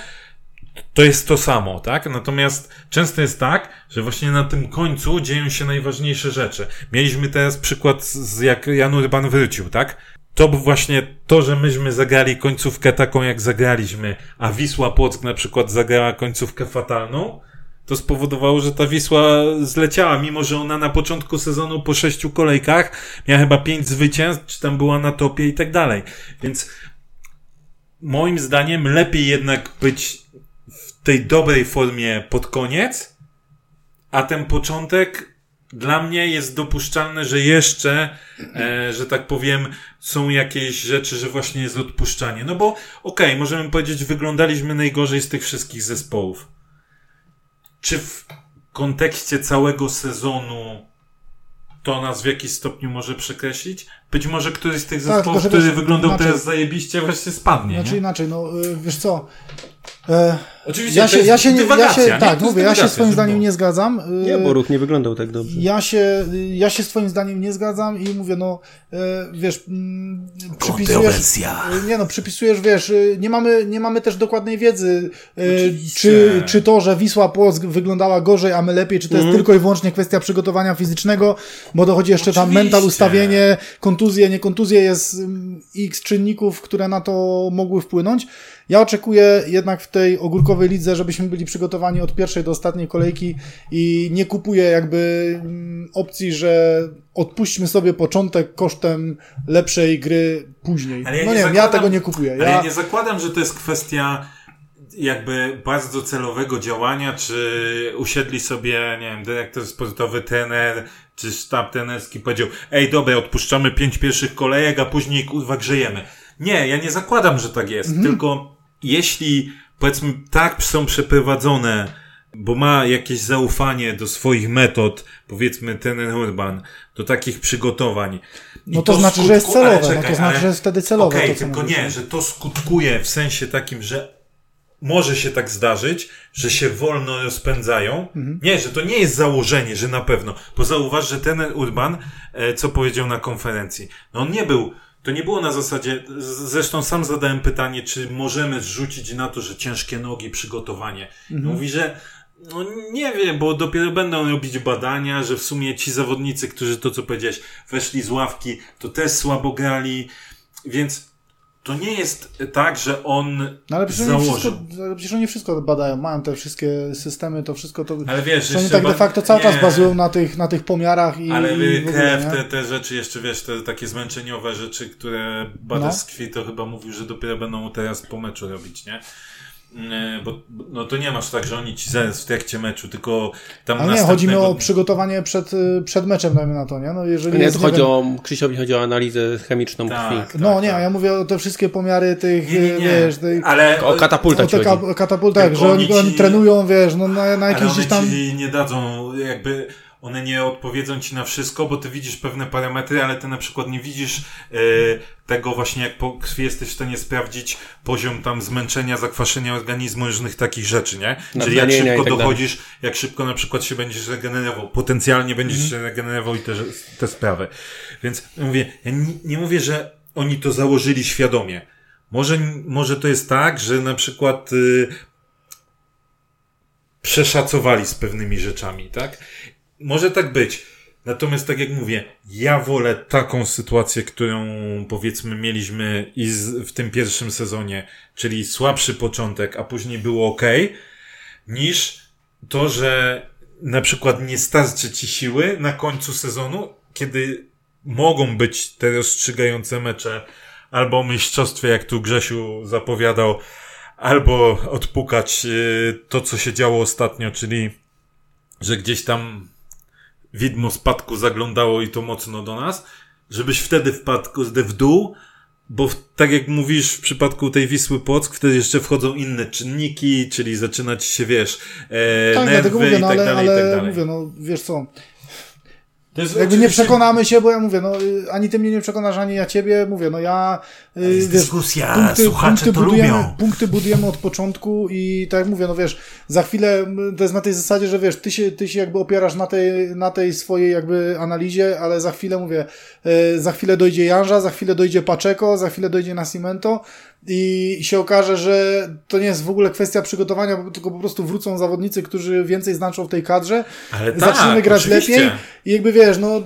to jest to samo, tak? Natomiast często jest tak, że właśnie na tym końcu dzieją się najważniejsze rzeczy. Mieliśmy teraz przykład z jak Jan Urban wrócił, tak? To właśnie to, że myśmy zagrali końcówkę taką, jak zagraliśmy, a Wisła Płock na przykład zagrała końcówkę fatalną, to spowodowało, że ta Wisła zleciała, mimo że ona na początku sezonu po sześciu kolejkach miała chyba pięć zwycięstw, czy tam była na topie i tak dalej. Więc moim zdaniem lepiej jednak być w tej dobrej formie pod koniec, a ten początek dla mnie jest dopuszczalne, że jeszcze, e, że tak powiem, są jakieś rzeczy, że właśnie jest odpuszczanie. No bo okej, okay, możemy powiedzieć, wyglądaliśmy najgorzej z tych wszystkich zespołów. Czy w kontekście całego sezonu to nas w jakiś stopniu może przekreślić? Być może któryś z tych Tak, zespołów, że który wiesz, wyglądał inaczej- teraz zajebiście, właśnie spadnie. Znaczy nie? inaczej, no y, wiesz co. E, Oczywiście ja to się, jest ja się, nie, ja się tak, mówię, ja się swoim zdaniem nie zgadzam. Y, Nie, bo ruch nie wyglądał tak dobrze. Ja się, ja się swoim zdaniem nie zgadzam i mówię, no, e, wiesz, mm, przypisujesz, e, nie no, przypisujesz, wiesz, nie mamy, nie mamy też dokładnej wiedzy, Oczywiście. czy, czy to, że Wisła Płock wyglądała gorzej, a my lepiej, czy to Mhm. jest tylko i wyłącznie kwestia przygotowania fizycznego, bo dochodzi jeszcze tam Oczywiście. mental, ustawienie, kontuzje, nie kontuzje, jest mm, x czynników, które na to mogły wpłynąć. Ja oczekuję jednak w tej ogórkowej lidze, żebyśmy byli przygotowani od pierwszej do ostatniej kolejki i nie kupuję jakby mm, opcji, że odpuśćmy sobie początek kosztem lepszej gry później. Ja no nie nie wiem, ja zakładam- tego nie kupuję. Ale ja Ja, nie zakładam, że to jest kwestia jakby bardzo celowego działania, czy usiedli sobie, nie wiem, dyrektor sportowy, trener, czy sztab trenerski powiedział, ej, dobra, odpuszczamy pięć pierwszych kolejek, a później kurwa grzejemy. Nie, ja nie zakładam, że tak jest, tylko jeśli powiedzmy tak są przeprowadzone, bo ma jakieś zaufanie do swoich metod, powiedzmy ten Urban, do takich przygotowań. I No to znaczy, że jest skutku- ale celowe, no to znaczy, że jest wtedy celowe Okej, to, co tylko nie, że to skutkuje w sensie takim, że może się tak zdarzyć, że się wolno rozpędzają. Mhm. Nie, że to nie jest założenie, że na pewno. Bo zauważ, że ten Urban, e, co powiedział na konferencji, no on nie był, to nie było na zasadzie, zresztą sam zadałem pytanie, czy możemy zrzucić na to, że ciężkie nogi, przygotowanie. Mhm. Mówi, że no nie wiem, bo dopiero będą robić badania, że w sumie ci zawodnicy, którzy to co powiedziałeś, weszli z ławki, to też słabo grali, więc to nie jest tak, że on No ale przecież oni, założył. wszystko, ale przecież oni wszystko badają, mają te wszystkie systemy, to wszystko to... Ale wiesz, że oni tak de ba- facto cały czas nie. bazują na tych, na tych pomiarach i, Ale i ogóle, nie? te, te rzeczy jeszcze, wiesz, te takie zmęczeniowe rzeczy, które No. Badeskwi to chyba mówił, że dopiero będą teraz po meczu robić, nie? Nie, Bo no to nie masz tak, że oni ci zaraz w trakcie meczu, tylko tam Ale nie, chodzi mi o dnia. przygotowanie przed, y, przed meczem, dajmy na to, nie? No jeżeli Nie, jest, to nie chodzi wiem, o, Krzysiowi chodzi o analizę chemiczną Tak, krwi. tak, No nie, tak. ja mówię o te wszystkie pomiary tych, Nie, nie, nie. wiesz, tych, Ale O katapulta o ci te ka- katapultach, Tylko że oni, oni oni ci- trenują, wiesz, no na, na one gdzieś tam... ci nie dadzą, jakby one nie odpowiedzą ci na wszystko, bo ty widzisz pewne parametry, ale ty na przykład nie widzisz e, tego właśnie, jak po krwi jesteś w stanie sprawdzić poziom tam zmęczenia, zakwaszenia organizmu, różnych takich rzeczy, nie? Czyli jak szybko tak dalej. dochodzisz, jak szybko na przykład się będziesz regenerował, potencjalnie będziesz Mhm. się regenerował i te, te sprawy. Więc mówię, ja nie, nie mówię, że oni to założyli świadomie. Może, może to jest tak, że na przykład y, przeszacowali z pewnymi rzeczami, tak? Może tak być. Natomiast tak jak mówię, ja wolę taką sytuację, którą powiedzmy mieliśmy i z, w tym pierwszym sezonie, czyli słabszy początek, a później było ok, niż to, że na przykład nie starczy ci siły na końcu sezonu, kiedy mogą być te rozstrzygające mecze albo mistrzostwie, jak tu Grzesiu zapowiadał, albo odpukać y, to, co się działo ostatnio, czyli że gdzieś tam widmo spadku zaglądało i to mocno do nas, żebyś wtedy wpadł w dół, bo w, tak jak mówisz w przypadku tej Wisły Płock, wtedy jeszcze wchodzą inne czynniki, czyli zaczyna ci się, wiesz, e, Tak, nerwy mówię, i no tak ale, dalej, i tak ale dalej. mówię, no wiesz co, jest jakby nie oczywiście- przekonamy się, bo ja mówię, no y, ani ty mnie nie przekonasz, ani ja ciebie, mówię, no ja y, jest wiesz, dyskusja, słuchacze to budujemy, lubią. punkty budujemy od początku i tak jak mówię, no wiesz, za chwilę to jest na tej zasadzie, że wiesz, ty się, ty się jakby opierasz na tej, na tej swojej jakby analizie, ale za chwilę mówię, y, za chwilę dojdzie Janża, za chwilę dojdzie Paczeko, za chwilę dojdzie Nascimento i się okaże, że to nie jest w ogóle kwestia przygotowania, tylko po prostu wrócą zawodnicy, którzy więcej znaczą w tej kadrze, Ale tak, zaczniemy grać oczywiście. lepiej i jakby wiesz, no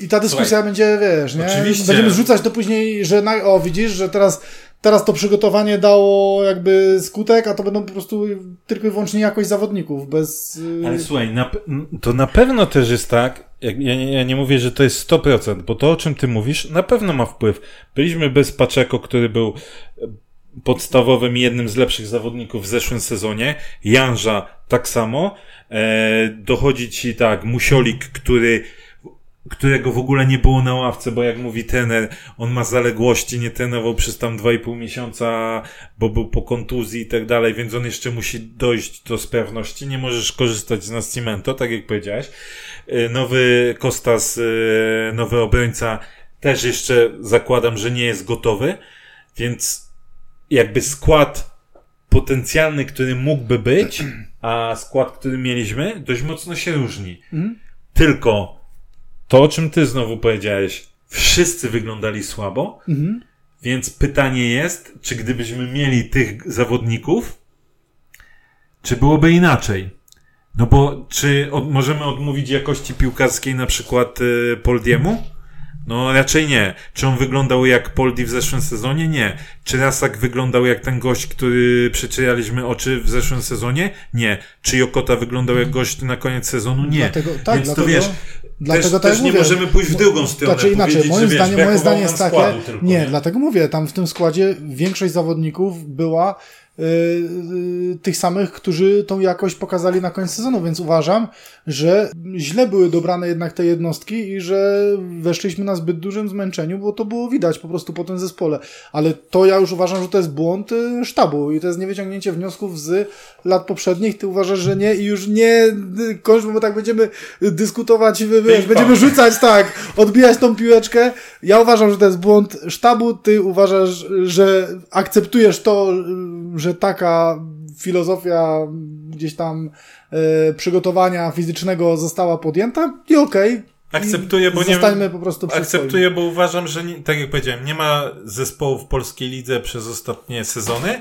i ta dyskusja Słuchaj, będzie, wiesz, nie? oczywiście. Będziemy zrzucać to później, że na, o widzisz, że teraz, teraz to przygotowanie dało jakby skutek, a to będą po prostu tylko i wyłącznie jakość zawodników, bez... y, Ale słuchaj, na, to na pewno też jest tak, ja, ja nie mówię, że to jest 100%, bo to o czym ty mówisz na pewno ma wpływ. Byliśmy bez Paczeko, który był podstawowym jednym z lepszych zawodników w zeszłym sezonie. Janża tak samo. E, dochodzi ci tak, Musiolik, który którego w ogóle nie było na ławce, bo jak mówi trener, on ma zaległości, nie trenował przez tam 2,5 miesiąca, bo był po kontuzji i tak dalej, więc on jeszcze musi dojść do sprawności. Nie możesz korzystać z Nascimento, tak jak powiedziałeś. Y, Nowy Kostas, y, nowy obrońca, też jeszcze zakładam, że nie jest gotowy, więc jakby skład potencjalny, który mógłby być, a skład, który mieliśmy, dość mocno się różni. Mhm. Tylko to, o czym ty znowu powiedziałeś, wszyscy wyglądali słabo, Mhm. więc pytanie jest, czy gdybyśmy mieli tych zawodników, czy byłoby inaczej? No bo czy od, możemy odmówić jakości piłkarskiej na przykład y, Poldiemu? No raczej nie. Czy on wyglądał jak Poldi w zeszłym sezonie? Nie. Czy Rasak wyglądał jak ten gość, który przyczyjaliśmy oczy w zeszłym sezonie? Nie. Czy Jokota wyglądał jak gość na koniec sezonu? Nie. Dlatego, tak, Więc dlatego, to wiesz, dlatego też, tak też nie mówię. możemy pójść w drugą stronę. Znaczy inaczej, moim wiesz, zdaniem, moje zdanie jest takie, składu tylko, nie, dlatego mówię, tam w tym składzie większość zawodników była tych samych, którzy tą jakość pokazali na koniec sezonu, więc uważam, że źle były dobrane jednak te jednostki i że weszliśmy na zbyt dużym zmęczeniu, bo to było widać po prostu po tym zespole. Ale to ja już uważam, że to jest błąd y, sztabu i to jest niewyciągnięcie wniosków z lat poprzednich. Ty uważasz, że nie i już nie y, kończmy, bo tak będziemy dyskutować, wiesz, będziemy rzucać tak, odbijać tą piłeczkę. Ja uważam, że to jest błąd sztabu, ty uważasz, że akceptujesz to, że taka filozofia gdzieś tam e, przygotowania fizycznego została podjęta i okej. Akceptuję, bo nie- Zostańmy po prostu przy Akceptuję, bo uważam, że nie, tak jak powiedziałem, nie ma zespołu w polskiej lidze przez ostatnie sezony,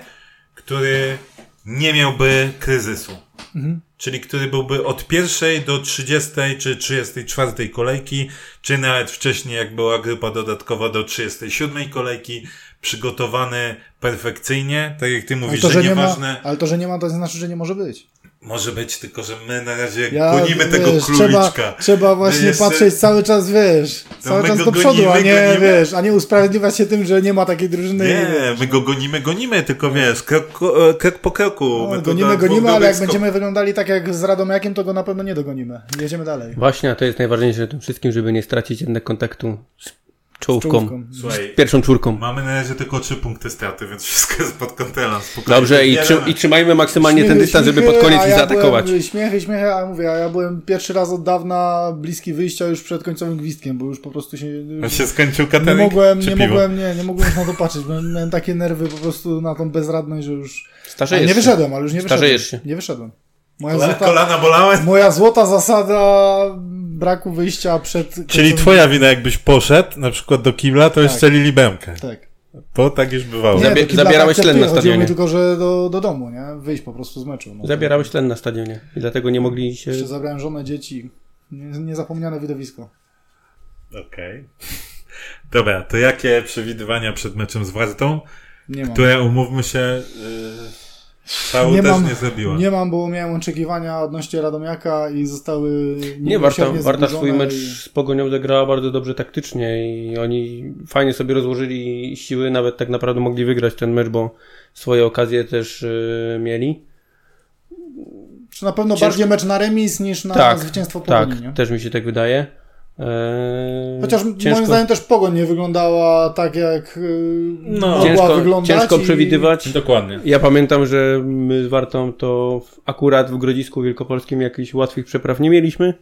który nie miałby kryzysu. Mhm. Czyli który byłby od pierwszej do 30 czy 34 kolejki, czy nawet wcześniej, jak była grupa dodatkowa do 37 kolejki, przygotowany perfekcyjnie, tak jak ty Ale mówisz, to, że że nie ma, nieważne, ale to, że nie ma, to nie znaczy, że nie może być. może być, tylko że my na razie Ja, gonimy tego wiesz, króliczka. Trzeba, trzeba właśnie jeszcze- patrzeć cały czas, wiesz, cały czas do przodu, a gonimy, nie, gonimy. wiesz, a nie usprawiedliwiać się tym, że nie ma takiej drużyny. Nie, my go gonimy, gonimy, tylko wiesz, krok, e, krok po kroku. No, gonimy, gonimy, ale jak skoków. będziemy wyglądali tak jak z Radomiakiem, to go na pewno nie dogonimy. Jedziemy dalej. Właśnie, a to jest najważniejsze w tym wszystkim, żeby nie stracić jednak kontaktu z czołówką. Czołówką. Słuchaj, Pierwszą czwórką. mamy na razie tylko trzy punkty straty, więc wszystko jest pod kontrolą. Spokojnie. Dobrze, i, trzy, i trzymajmy maksymalnie ten Śmiechy, dystans, żeby śmiechy, pod koniec a ich ja zaatakować. Byłem, śmiechy, śmiechy, a mówię, a ja byłem pierwszy raz od dawna bliski wyjścia już przed końcowym gwizdkiem, bo już po prostu się... On się skończył Nie katenik, mogłem, nie piwo? mogłem, nie, nie mogłem już na to patrzeć. Miałem, miałem takie nerwy po prostu na tą bezradność, że już... Starzejesz nie się. wyszedłem, ale już nie wyszedłem. Starzejesz się. Nie wyszedłem. Moja Kola- złota, Kolana bolały? moja złota zasada braku wyjścia przed... Czyli końcowym- twoja wina, jakbyś poszedł na przykład do kibla, to Tak. strzelili bramkę. Tak. To tak już bywało. Zabie- kibla zabierałeś tak tlen na stadionie. mi tylko, że do, do domu, nie? Wyjść po prostu z meczu. No. Zabierałeś tlen na stadionie i dlatego nie mogli się... Jeszcze zabrałem żonę, dzieci. Nie- Niezapomniane widowisko. Okej. Dobra, to jakie przewidywania przed meczem z Wartą, Nie mam. które umówmy się, yy, Paul Nie też mam- nie zrobiła. Nie mam, bo miałem oczekiwania odnośnie Radomiaka i zostały Nie, Warta, Warta swój mecz i- z Pogonią zagrała bardzo dobrze taktycznie i oni fajnie sobie rozłożyli siły, nawet tak naprawdę mogli wygrać ten mecz, bo swoje okazje też y, mieli. Czy na pewno Ciężko- bardziej mecz na remis niż na tak, zwycięstwo tak, Pogoni, nie? też mi się tak wydaje. Eee, Chociaż moim zdaniem też Pogoń nie wyglądała tak, jak yy, No. mogła ciężko, wyglądać. ciężko i- przewidywać. Dokładnie. Ja pamiętam, że my z Wartą to w- akurat w Grodzisku Wielkopolskim jakichś łatwych przepraw nie mieliśmy.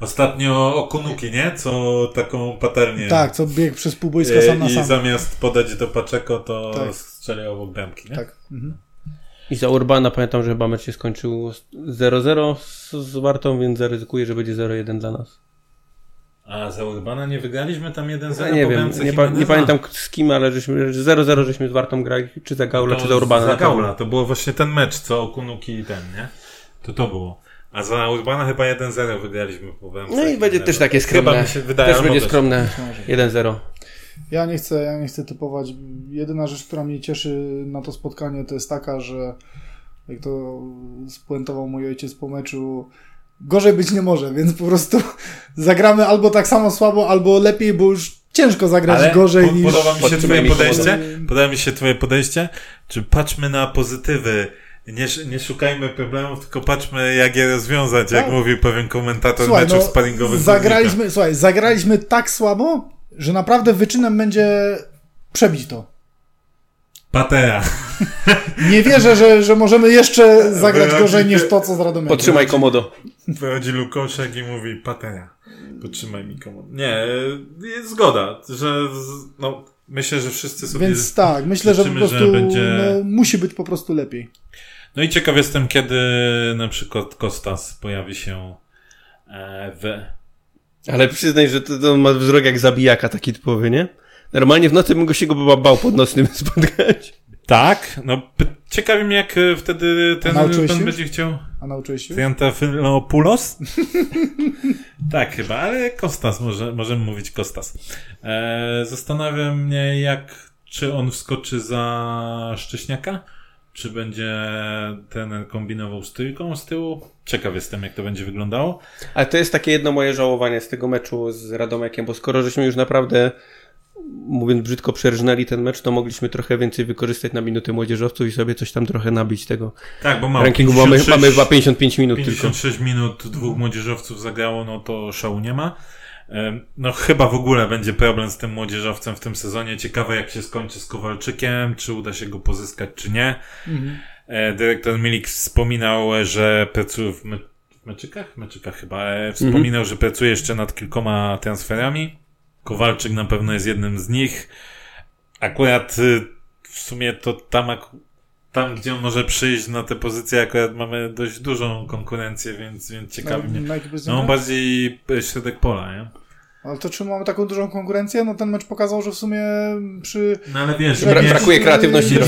Ostatnio Okunuki, nie? Co taką paternię. Tak, co biegł przez pół boiska E, sam na I sam. zamiast podać do Paczeko, to Tak. strzelił obok bramki, nie? Tak. Mhm. I za Urbana pamiętam, że chyba mecz się skończył 0-0 z, z Wartą, więc zaryzykuję, że będzie 0-1 dla nas. A za Urbana nie wygraliśmy tam 1-0 Ja nie po wiem, nie, pa, nie pamiętam z kim, ale żeśmy 0-0 żeśmy z Wartą grali, czy za Gaula, To czy za Urbana. Za. Gaula, to było właśnie ten mecz, co Okunuki i ten, nie? To to było. A za Urbana chyba 1-0 wygraliśmy po bramce. No i będzie też takie Chyba skromne. mi się wydaje, Też będzie skromne Może. 1-0. Ja nie chcę, ja nie chcę typować. Jedyna rzecz, która mnie cieszy na to spotkanie, to jest taka, że jak to spuentował mój ojciec po meczu, gorzej być nie może, więc po prostu zagramy albo tak samo słabo, albo lepiej, bo już ciężko zagrać Ale gorzej po, niż... podoba mi się twoje podejście. Podoba mi się twoje podejście. Czy patrzmy na pozytywy. Nie, nie szukajmy problemów, tylko patrzmy, jak je rozwiązać, jak Tak. mówił pewien komentator Słuchaj, meczów no, sparingowych. zagraliśmy, słuchaj, zagraliśmy tak słabo, że naprawdę wyczynem będzie przebić to. Patera. Nie wierzę, że, że możemy jeszcze zagrać Wychodzi- gorzej niż to, co z Radomiem. Podtrzymaj komodo. Wychodzi Lukoszek i mówi patera. Potrzymaj mi komu. Nie, jest zgoda, że no, myślę, że wszyscy sobie... Więc tak, myślę, że po życzymy, że prostu będzie- no, musi być po prostu lepiej. No i ciekaw jestem, kiedy na przykład Kostas pojawi się e, w... Ale przyznaj, że to, to ma wzrok jak zabijaka taki typowy, nie? Normalnie w nocy bym go się go bał pod nocnym spotkać. Tak, no ciekawi mnie, jak e, wtedy ten, się? będzie chciał... A nauczyłeś się? Triantafylopoulos? tak chyba, ale Kostas, może, możemy mówić Kostas. E, zastanawiam mnie, jak, czy on wskoczy za Szcześniaka? Czy będzie ten kombinował z tyłką z tyłu? Ciekaw jestem, jak to będzie wyglądało. Ale to jest takie jedno moje żałowanie z tego meczu z Radomiakiem, bo skoro żeśmy już naprawdę, mówiąc brzydko, przerżnęli ten mecz, to mogliśmy trochę więcej wykorzystać na minuty młodzieżowców i sobie coś tam trochę nabić tego Tak, bo mamy rankingu. Mamy, mamy chyba 55 minut tylko. 56 minut dwóch młodzieżowców zagrało, no to szału nie ma. No chyba w ogóle będzie problem z tym młodzieżowcem w tym sezonie. Ciekawe jak się skończy z Kowalczykiem, czy uda się go pozyskać, czy nie. Mhm. E, Dyrektor Milik wspominał, że pracuje w, me w meczykach? Meczykach chyba. E, Wspominał, że pracuje jeszcze nad kilkoma transferami. Kowalczyk na pewno jest jednym z nich. Akurat y, w sumie to tam, tam gdzie on może przyjść na tę pozycję, akurat mamy dość dużą konkurencję, więc, więc ciekawi mnie. Ekipy z No nim? bardziej y, środek pola, nie? Ale to czy mamy taką dużą konkurencję? No ten mecz pokazał, że w sumie przy... No ale wiesz, Bra- nie- brakuje kreatywności nie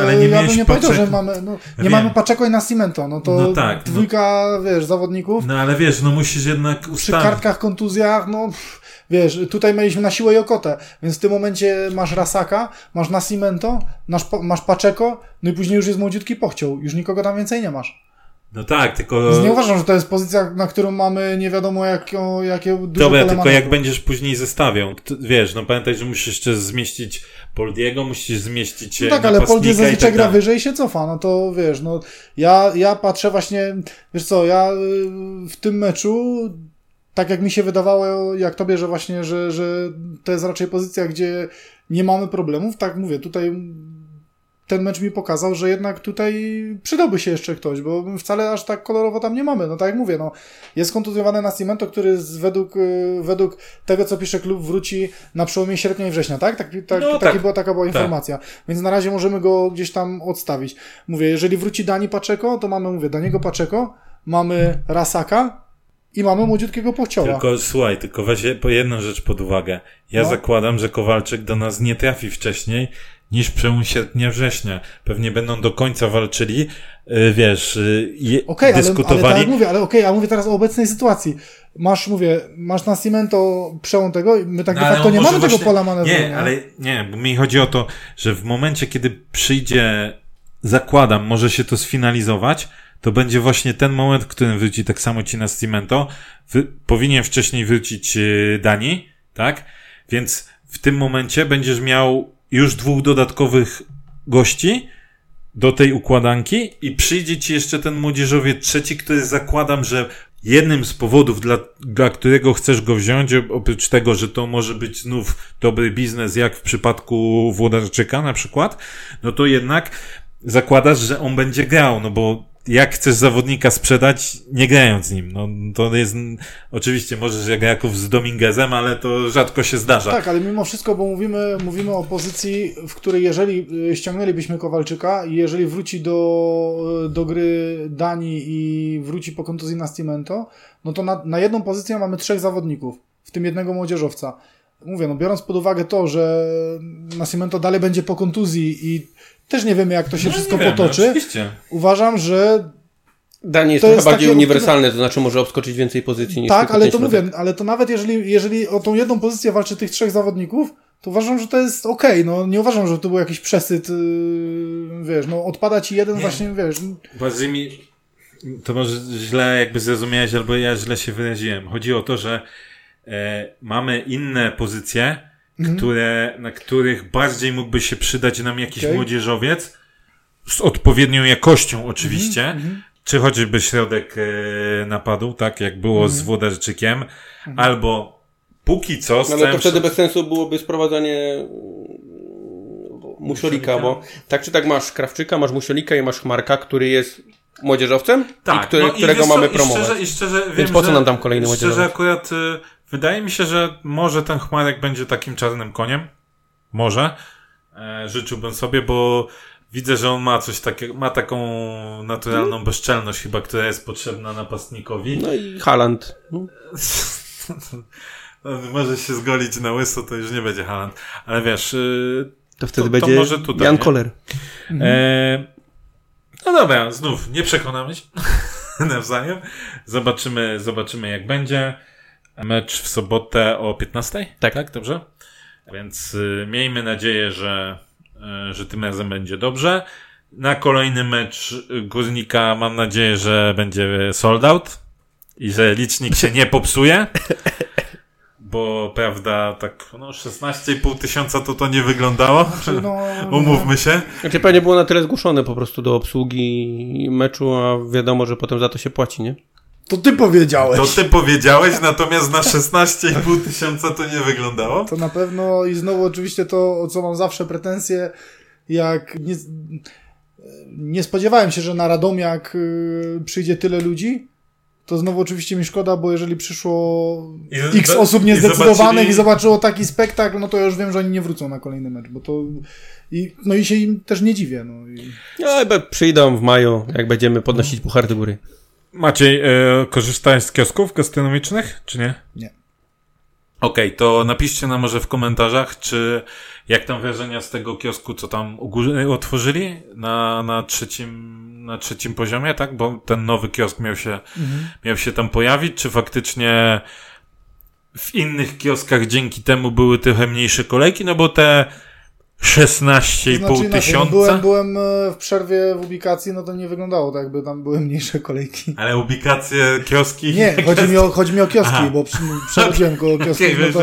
Ale nie ja bym nie powiedział, Paczeko. że mamy... No, nie Wiem. mamy Paczeko i Nascimento. No to No tak, no. dwójka, wiesz, zawodników. No ale wiesz, no musisz jednak Przy ustawić. kartkach, kontuzjach, no pff, wiesz, tutaj mieliśmy na siłę i okotę, więc w tym momencie masz Rasaka, masz Nascimento, masz, masz Paczeko, no i później już jest młodziutki pochciął, już nikogo tam więcej nie masz. No tak, tylko... Więc nie uważam, że to jest pozycja, na którą mamy nie wiadomo jaką, jakie dużo Dobra, tylko jak będziesz później zestawiał, wiesz, no pamiętaj, że musisz jeszcze zmieścić Poldiego, musisz zmieścić No tak, ale Poldi i zazwyczaj tak gra wyżej i się cofa, no to wiesz, no ja, ja patrzę właśnie, wiesz co, ja y, w tym meczu, tak jak mi się wydawało, jak tobie, że właśnie, że, że to jest raczej pozycja, gdzie nie mamy problemów, tak mówię, tutaj ten mecz mi pokazał, że jednak tutaj przydałby się jeszcze ktoś, bo wcale aż tak kolorowo tam nie mamy. No tak jak mówię, no, jest kontuzjowany Nascimento, który z, według, y, według tego, co pisze klub, wróci na przełomie sierpnia i września, tak? tak, tak, No tak. była, taka była Tak. informacja. Więc na razie możemy go gdzieś tam odstawić. Mówię, jeżeli wróci Dani Paczeko, to mamy, mówię, Daniego Paczeko, mamy Rasaka i mamy młodziutkiego Pochcioła. Tylko słuchaj, tylko weź po jedną rzecz pod uwagę. Ja No. zakładam, że Kowalczyk do nas nie trafi wcześniej niż przełom sierpnia-września. Pewnie będą do końca walczyli, yy, wiesz, je, Okej, ale, ale dyskutowali. tak mówię, ale okej, a mówię teraz o obecnej sytuacji. Masz, mówię, masz Nascimento przełom tego i my tak No, de ale facto nie mamy tego właśnie- pola manewru. Nie, ale nie, bo mi chodzi o to, że w momencie, kiedy przyjdzie, zakładam, może się to sfinalizować, to będzie właśnie ten moment, w którym wróci tak samo ci na Cimento. Wy, powinien wcześniej wrócić yy, Dani, tak? Więc w tym momencie będziesz miał już dwóch dodatkowych gości do tej układanki i przyjdzie ci jeszcze ten młodzieżowiec trzeci, który zakładam, że jednym z powodów, dla, dla którego chcesz go wziąć, oprócz tego, że to może być znów dobry biznes, jak w przypadku Włodarczyka na przykład, no to jednak zakładasz, że on będzie grał, no bo jak chcesz zawodnika sprzedać, nie grając z nim? No, to jest, oczywiście możesz jak Jaków z Dominguezem, ale to rzadko się zdarza. Tak, ale mimo wszystko, bo mówimy, mówimy o pozycji, w której jeżeli y, ściągnęlibyśmy Kowalczyka i jeżeli wróci do, do gry Dani i wróci po kontuzji na Stimento, no to na, na jedną pozycję mamy trzech zawodników, w tym jednego młodzieżowca. Mówię, no biorąc pod uwagę to, że Nascimento dalej będzie po kontuzji i też nie wiemy, jak to się No, wszystko nie wiemy, potoczy. Oczywiście. Uważam, że Dani jest To jest bardziej takie uniwersalny, to znaczy może obskoczyć więcej pozycji niż tak, ale to mówię, ale to nawet jeżeli, jeżeli o tą jedną pozycję walczy tych trzech zawodników, to uważam, że to jest okej. No nie uważam, że to był jakiś przesyt, yy, wiesz, no odpada ci jeden właśnie, wiesz. Bardziej mi, to może źle jakby zrozumiałeś, albo ja źle się wyraziłem. Chodzi o to, że e, mamy inne pozycje, Mhm. które, na których bardziej mógłby się przydać nam jakiś Okej. młodzieżowiec z odpowiednią jakością oczywiście, Mhm, czy choćby środek e, napadu, tak jak było Mhm. z Włodarczykiem, albo póki co No ale to wtedy bez sensu byłoby sprowadzanie mm, Musiolika, bo tak czy tak masz Krawczyka, masz Musiolika i masz Chmarka, który jest młodzieżowcem, Tak, i który, no i którego mamy i promować. Szczerze, I szczerze wiem, Więc po co że, nam tam kolejny Szczerze młodzieżowiec? akurat y, wydaje mi się, że może ten Chmarek będzie takim czarnym koniem. Może. E, życzyłbym sobie, bo widzę, że on ma coś takiego, ma taką naturalną bezczelność chyba, która jest potrzebna napastnikowi. No i Haaland. No. Może się zgolić na łyso, to już nie będzie Haaland. Ale wiesz, y, To wtedy To- to będzie może tutaj, Jan? Koller. E, no dobra, znów nie przekonamy się nawzajem. Zobaczymy, zobaczymy jak będzie. Mecz w sobotę o 15? Tak. Tak, dobrze? Więc y, miejmy nadzieję, że, y, że tym razem będzie dobrze. Na kolejny mecz Górnika mam nadzieję, że będzie sold out i że licznik się nie popsuje. Bo prawda, tak no 16,5 tysiąca to to nie wyglądało. Czyli no, Umówmy się. Znaczy pewnie było na tyle zgłoszone po prostu do obsługi meczu, a wiadomo, że potem za to się płaci, nie? To ty powiedziałeś. To ty powiedziałeś, natomiast na 16,5 tysiąca to nie wyglądało. To na pewno i znowu oczywiście to, o co mam zawsze pretensje, jak nie, nie spodziewałem się, że na Radomiak y, przyjdzie tyle ludzi, to znowu oczywiście mi szkoda, bo jeżeli przyszło I- x i- osób i niezdecydowanych zobaczyli- i zobaczyło taki spektakl, no to ja już wiem, że oni nie wrócą na kolejny mecz, bo to i, no i się im też nie dziwię. No i, No, ale przyjdą w maju, jak będziemy podnosić puchar do góry. Maciej, e, korzystałeś z kiosków gastronomicznych, czy nie? Nie. Okej, to napiszcie nam może w komentarzach, czy jak tam wrażenia z tego kiosku, co tam otworzyli na, na trzecim, na trzecim poziomie, tak? Bo ten nowy kiosk miał się, miał się tam pojawić, czy faktycznie w innych kioskach dzięki temu były trochę mniejsze kolejki, no bo te 16,5 inaczej, no, tysiąca. byłem, byłem e, w przerwie w ubikacji, no to nie wyglądało tak, jakby tam były mniejsze kolejki. Ale ubikacje, kioski. Nie, chodzi mi o, chodzi mi o kioski, Aha. bo przy- przechodziłem koło kiosków, Okej, no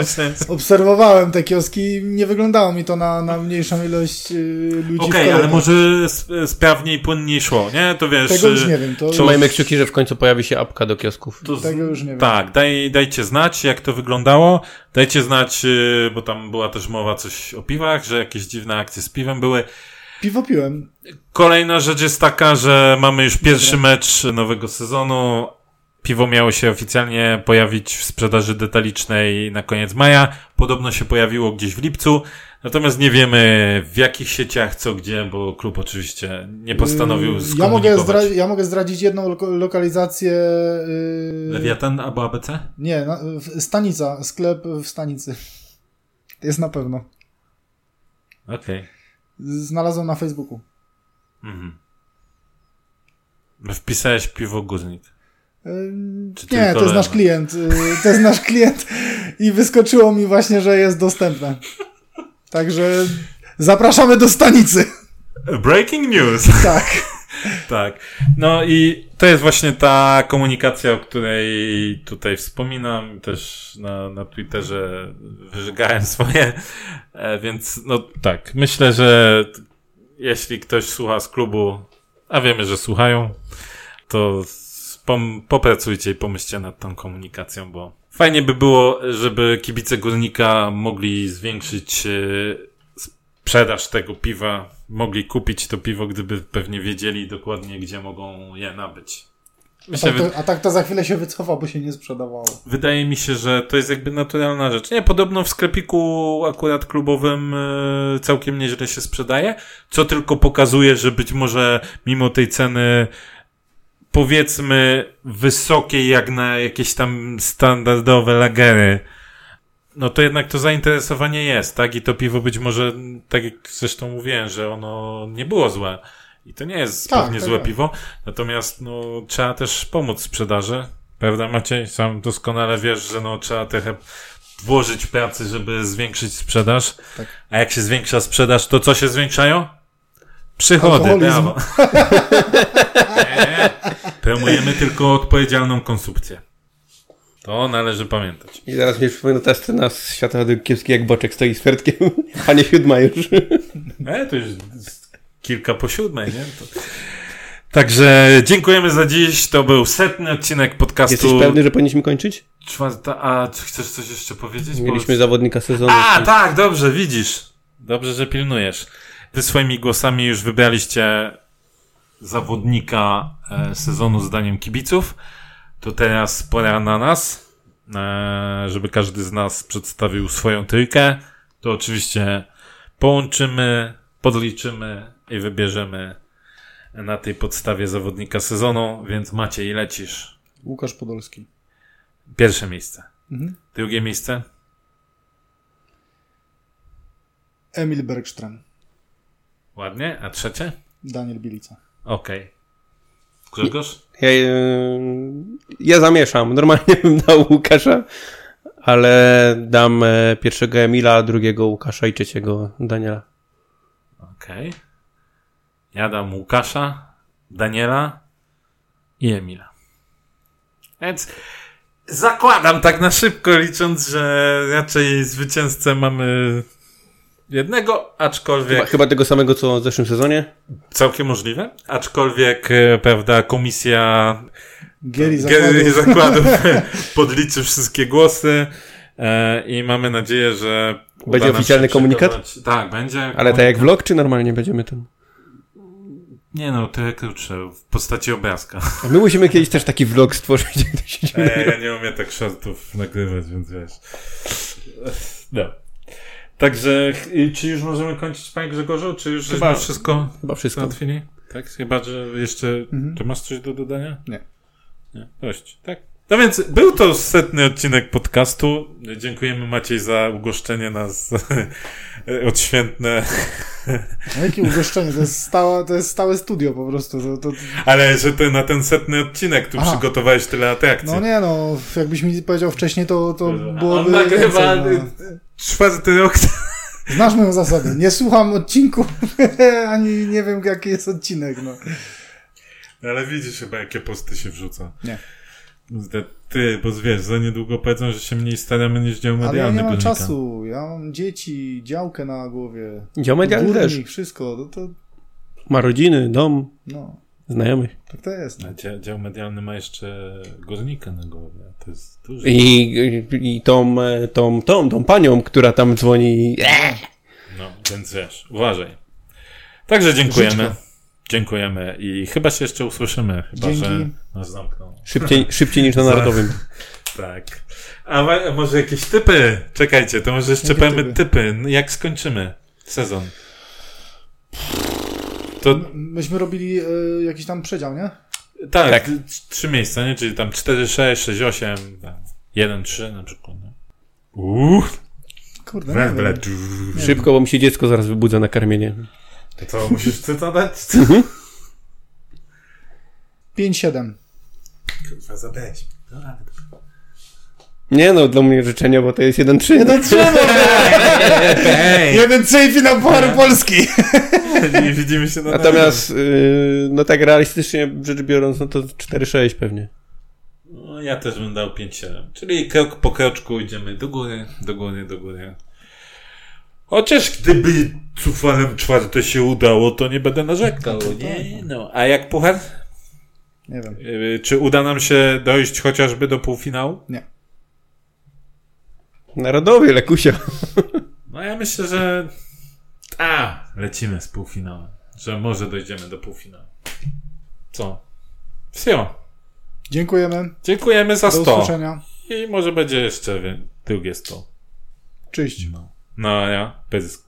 to obserwowałem te kioski i nie wyglądało mi to na, na mniejszą ilość y, ludzi Okej, w ale może sp- sprawniej, płynniej szło, nie? To wiesz... Tego już y, nie wiem, to, Trzymajmy kciuki, że w końcu pojawi się apka do kiosków. to z- tego już nie wiem. Tak, daj, dajcie znać, jak to wyglądało. Dajcie znać, y, bo tam była też mowa coś o piwach, że jakieś dziwne akcje z piwem były. Piwo piłem. Kolejna rzecz jest taka, że mamy już pierwszy mecz nowego sezonu. Piwo miało się oficjalnie pojawić w sprzedaży detalicznej na koniec maja. Podobno się pojawiło gdzieś w lipcu. Natomiast nie wiemy w jakich sieciach, co gdzie, bo klub oczywiście nie postanowił Y, ja mogę, skomunikować. ja mogę zdradzić jedną loko- lokalizację. y, Lewiatan albo ABC? Nie, na, w- stanica, sklep w stanicy. Jest na pewno. Okej. Znalazłem na Facebooku. Mhm. Wpisałeś piwo guznik. Y, Czy Nie, to jest nasz klient. y, To jest nasz klient i wyskoczyło mi właśnie, że jest dostępne. Także zapraszamy do stanicy. Breaking news! Tak. tak. No i to jest właśnie ta komunikacja, o której tutaj wspominam. Też na, na Twitterze wyżygałem swoje. E, więc no tak, myślę, że jeśli ktoś słucha z klubu, a wiemy, że słuchają, to pom- popracujcie i pomyślcie nad tą komunikacją, bo fajnie by było, żeby kibice Górnika mogli zwiększyć e, sprzedaż tego piwa, mogli kupić to piwo, gdyby pewnie wiedzieli dokładnie, gdzie mogą je nabyć. A Myślę, tak, to, a tak to za chwilę się wycofa, bo się nie sprzedawało. Wydaje mi się, że to jest jakby naturalna rzecz. Nie, podobno w sklepiku akurat klubowym e, całkiem nieźle się sprzedaje, co tylko pokazuje, że być może mimo tej ceny powiedzmy wysokiej jak na jakieś tam standardowe lagery, no to jednak to zainteresowanie jest, tak? I to piwo być może, tak jak zresztą mówiłem, że ono nie było złe. I to nie jest Tak, pewnie tak, złe tak. piwo. Natomiast no, trzeba też pomóc sprzedaży. Prawda Maciej? Sam doskonale wiesz, że no, trzeba trochę włożyć pracy, żeby zwiększyć sprzedaż. Tak. A jak się zwiększa sprzedaż, to co się zwiększają? Przychody, brawo. nie, promujemy tylko odpowiedzialną konsumpcję. To należy pamiętać. I zaraz mi przypomina ta scena z świata kiepski, jak Boczek stoi z Fertkiem. Panie siódma już. E, to już kilka po siódmej, nie? To... Także dziękujemy za dziś. To był setny odcinek podcastu. Jesteś pewny, że powinniśmy kończyć? Czwarta, a czy chcesz coś jeszcze powiedzieć? Bo- Mieliśmy zawodnika sezonu. A, tak, dobrze, widzisz. Dobrze, że pilnujesz. Wy swoimi głosami już wybraliście zawodnika e, sezonu zdaniem kibiców. To teraz pora na nas, e, żeby każdy z nas przedstawił swoją trójkę. To oczywiście połączymy, podliczymy i wybierzemy na tej podstawie zawodnika sezonu, więc Maciej, lecisz. Łukasz Podolski. Pierwsze miejsce. Mhm. Drugie miejsce? Emil Bergström. Ładnie. A trzecie? Daniel Bilica. Okej. Grzegorz? Ja, e, ja zamieszam. Normalnie bym dał Łukasza, ale dam e, pierwszego Emila, drugiego Łukasza i trzeciego Daniela. Okej. Ja dam Łukasza, Daniela i Emila. Więc zakładam tak na szybko, licząc, że raczej zwycięzcę mamy jednego, aczkolwiek... Chyba, chyba tego samego, co w zeszłym sezonie. Całkiem możliwe. Aczkolwiek, e, prawda, komisja Gieri zakładów. zakładów podliczy wszystkie głosy e, i mamy nadzieję, że Będzie oficjalny komunikat? Tak, będzie. Ale tak jak vlog, czy normalnie będziemy ten? Nie no, tyle krótsze, w postaci obrazka. A my musimy kiedyś też taki vlog stworzyć, gdzie się E, ja nie umiem tak shortów nagrywać, więc wiesz. No. Także, czy już możemy kończyć, panie Grzegorzu? Czy już Chyba- żeśmy wszystko Chyba wszystko. załatwili? Tak? Chyba, że jeszcze... Mhm. Czy masz coś do dodania? Nie. Nie, dość, tak? No więc był to setny odcinek podcastu. Dziękujemy Maciej za ugoszczenie nas odświętne. No, jakie ugoszczenie, to jest, stałe, to jest stałe studio po prostu. To, to, Ale że ty na ten setny odcinek tu Aha. przygotowałeś tyle atrakcji. no nie no, jakbyś mi powiedział wcześniej, to, to On byłoby nagrywa więcej, no. Czwarty rok. Znasz moją zasadę. Nie słucham odcinku, ani nie wiem jaki jest odcinek. No. Ale widzisz chyba, jakie posty się wrzuca. Nie. Ty, bo wiesz, za niedługo powiedzą, że się mniej staramy niż dział Ale ja medialny nie mam Górnika. czasu. Ja mam dzieci, działkę na głowie. Dział medialny też. Wszystko. No to, Ma rodziny, dom, no, znajomych. tak to jest. A dział, dział medialny ma jeszcze górnika na głowie. To jest duży. I, i, tą, e, tą, tą, tą panią, która tam dzwoni. No, więc wiesz, uważaj. Także dziękujemy. Życzko. Dziękujemy i chyba się jeszcze usłyszymy, chyba Dzięki. że nas zamkną. Szybciej, szybciej niż na Narodowym. Tak. A może jakieś typy? Czekajcie, to może jeszcze Jakie powiemy typy? typy, jak skończymy sezon. To Myśmy robili y, jakiś tam przedział, nie? tak, Tak. trzy miejsca, nie? Czyli tam 4, 6, 6, 8, tam 1, 3 na przykład. Nie? Uuu, Kurde, wiem. Szybko, bo mi się dziecko zaraz wybudza na karmienie. To co, musisz cyta dać? 5-7. Kurwa, zabrałeś. Nie no, dla mnie życzenia, bo to jest 1-3. Jeden trzeba! Jeden trzej finał Pucharu Polski! Nie widzimy się na Natomiast, yy, no tak realistycznie rzecz biorąc, no to 4-6 pewnie. No, ja też bym dał 5-7. Czyli krok po kroczku idziemy do góry, do góry, do góry. Chociaż gdyby cufalem czwarte się udało, to nie będę narzekał. No to tak, Nie, no. A jak puchar? Nie wiem. Yy, Czy uda nam się dojść chociażby do półfinału? Narodowy, Lekusia. No ja myślę, że a, lecimy z półfinałem. Że może dojdziemy do półfinału. Co? Wsio. Dziękujemy. Dziękujemy za Do 100. usłyszenia. I może będzie jeszcze drugie 100. Cześć. No, no ja bez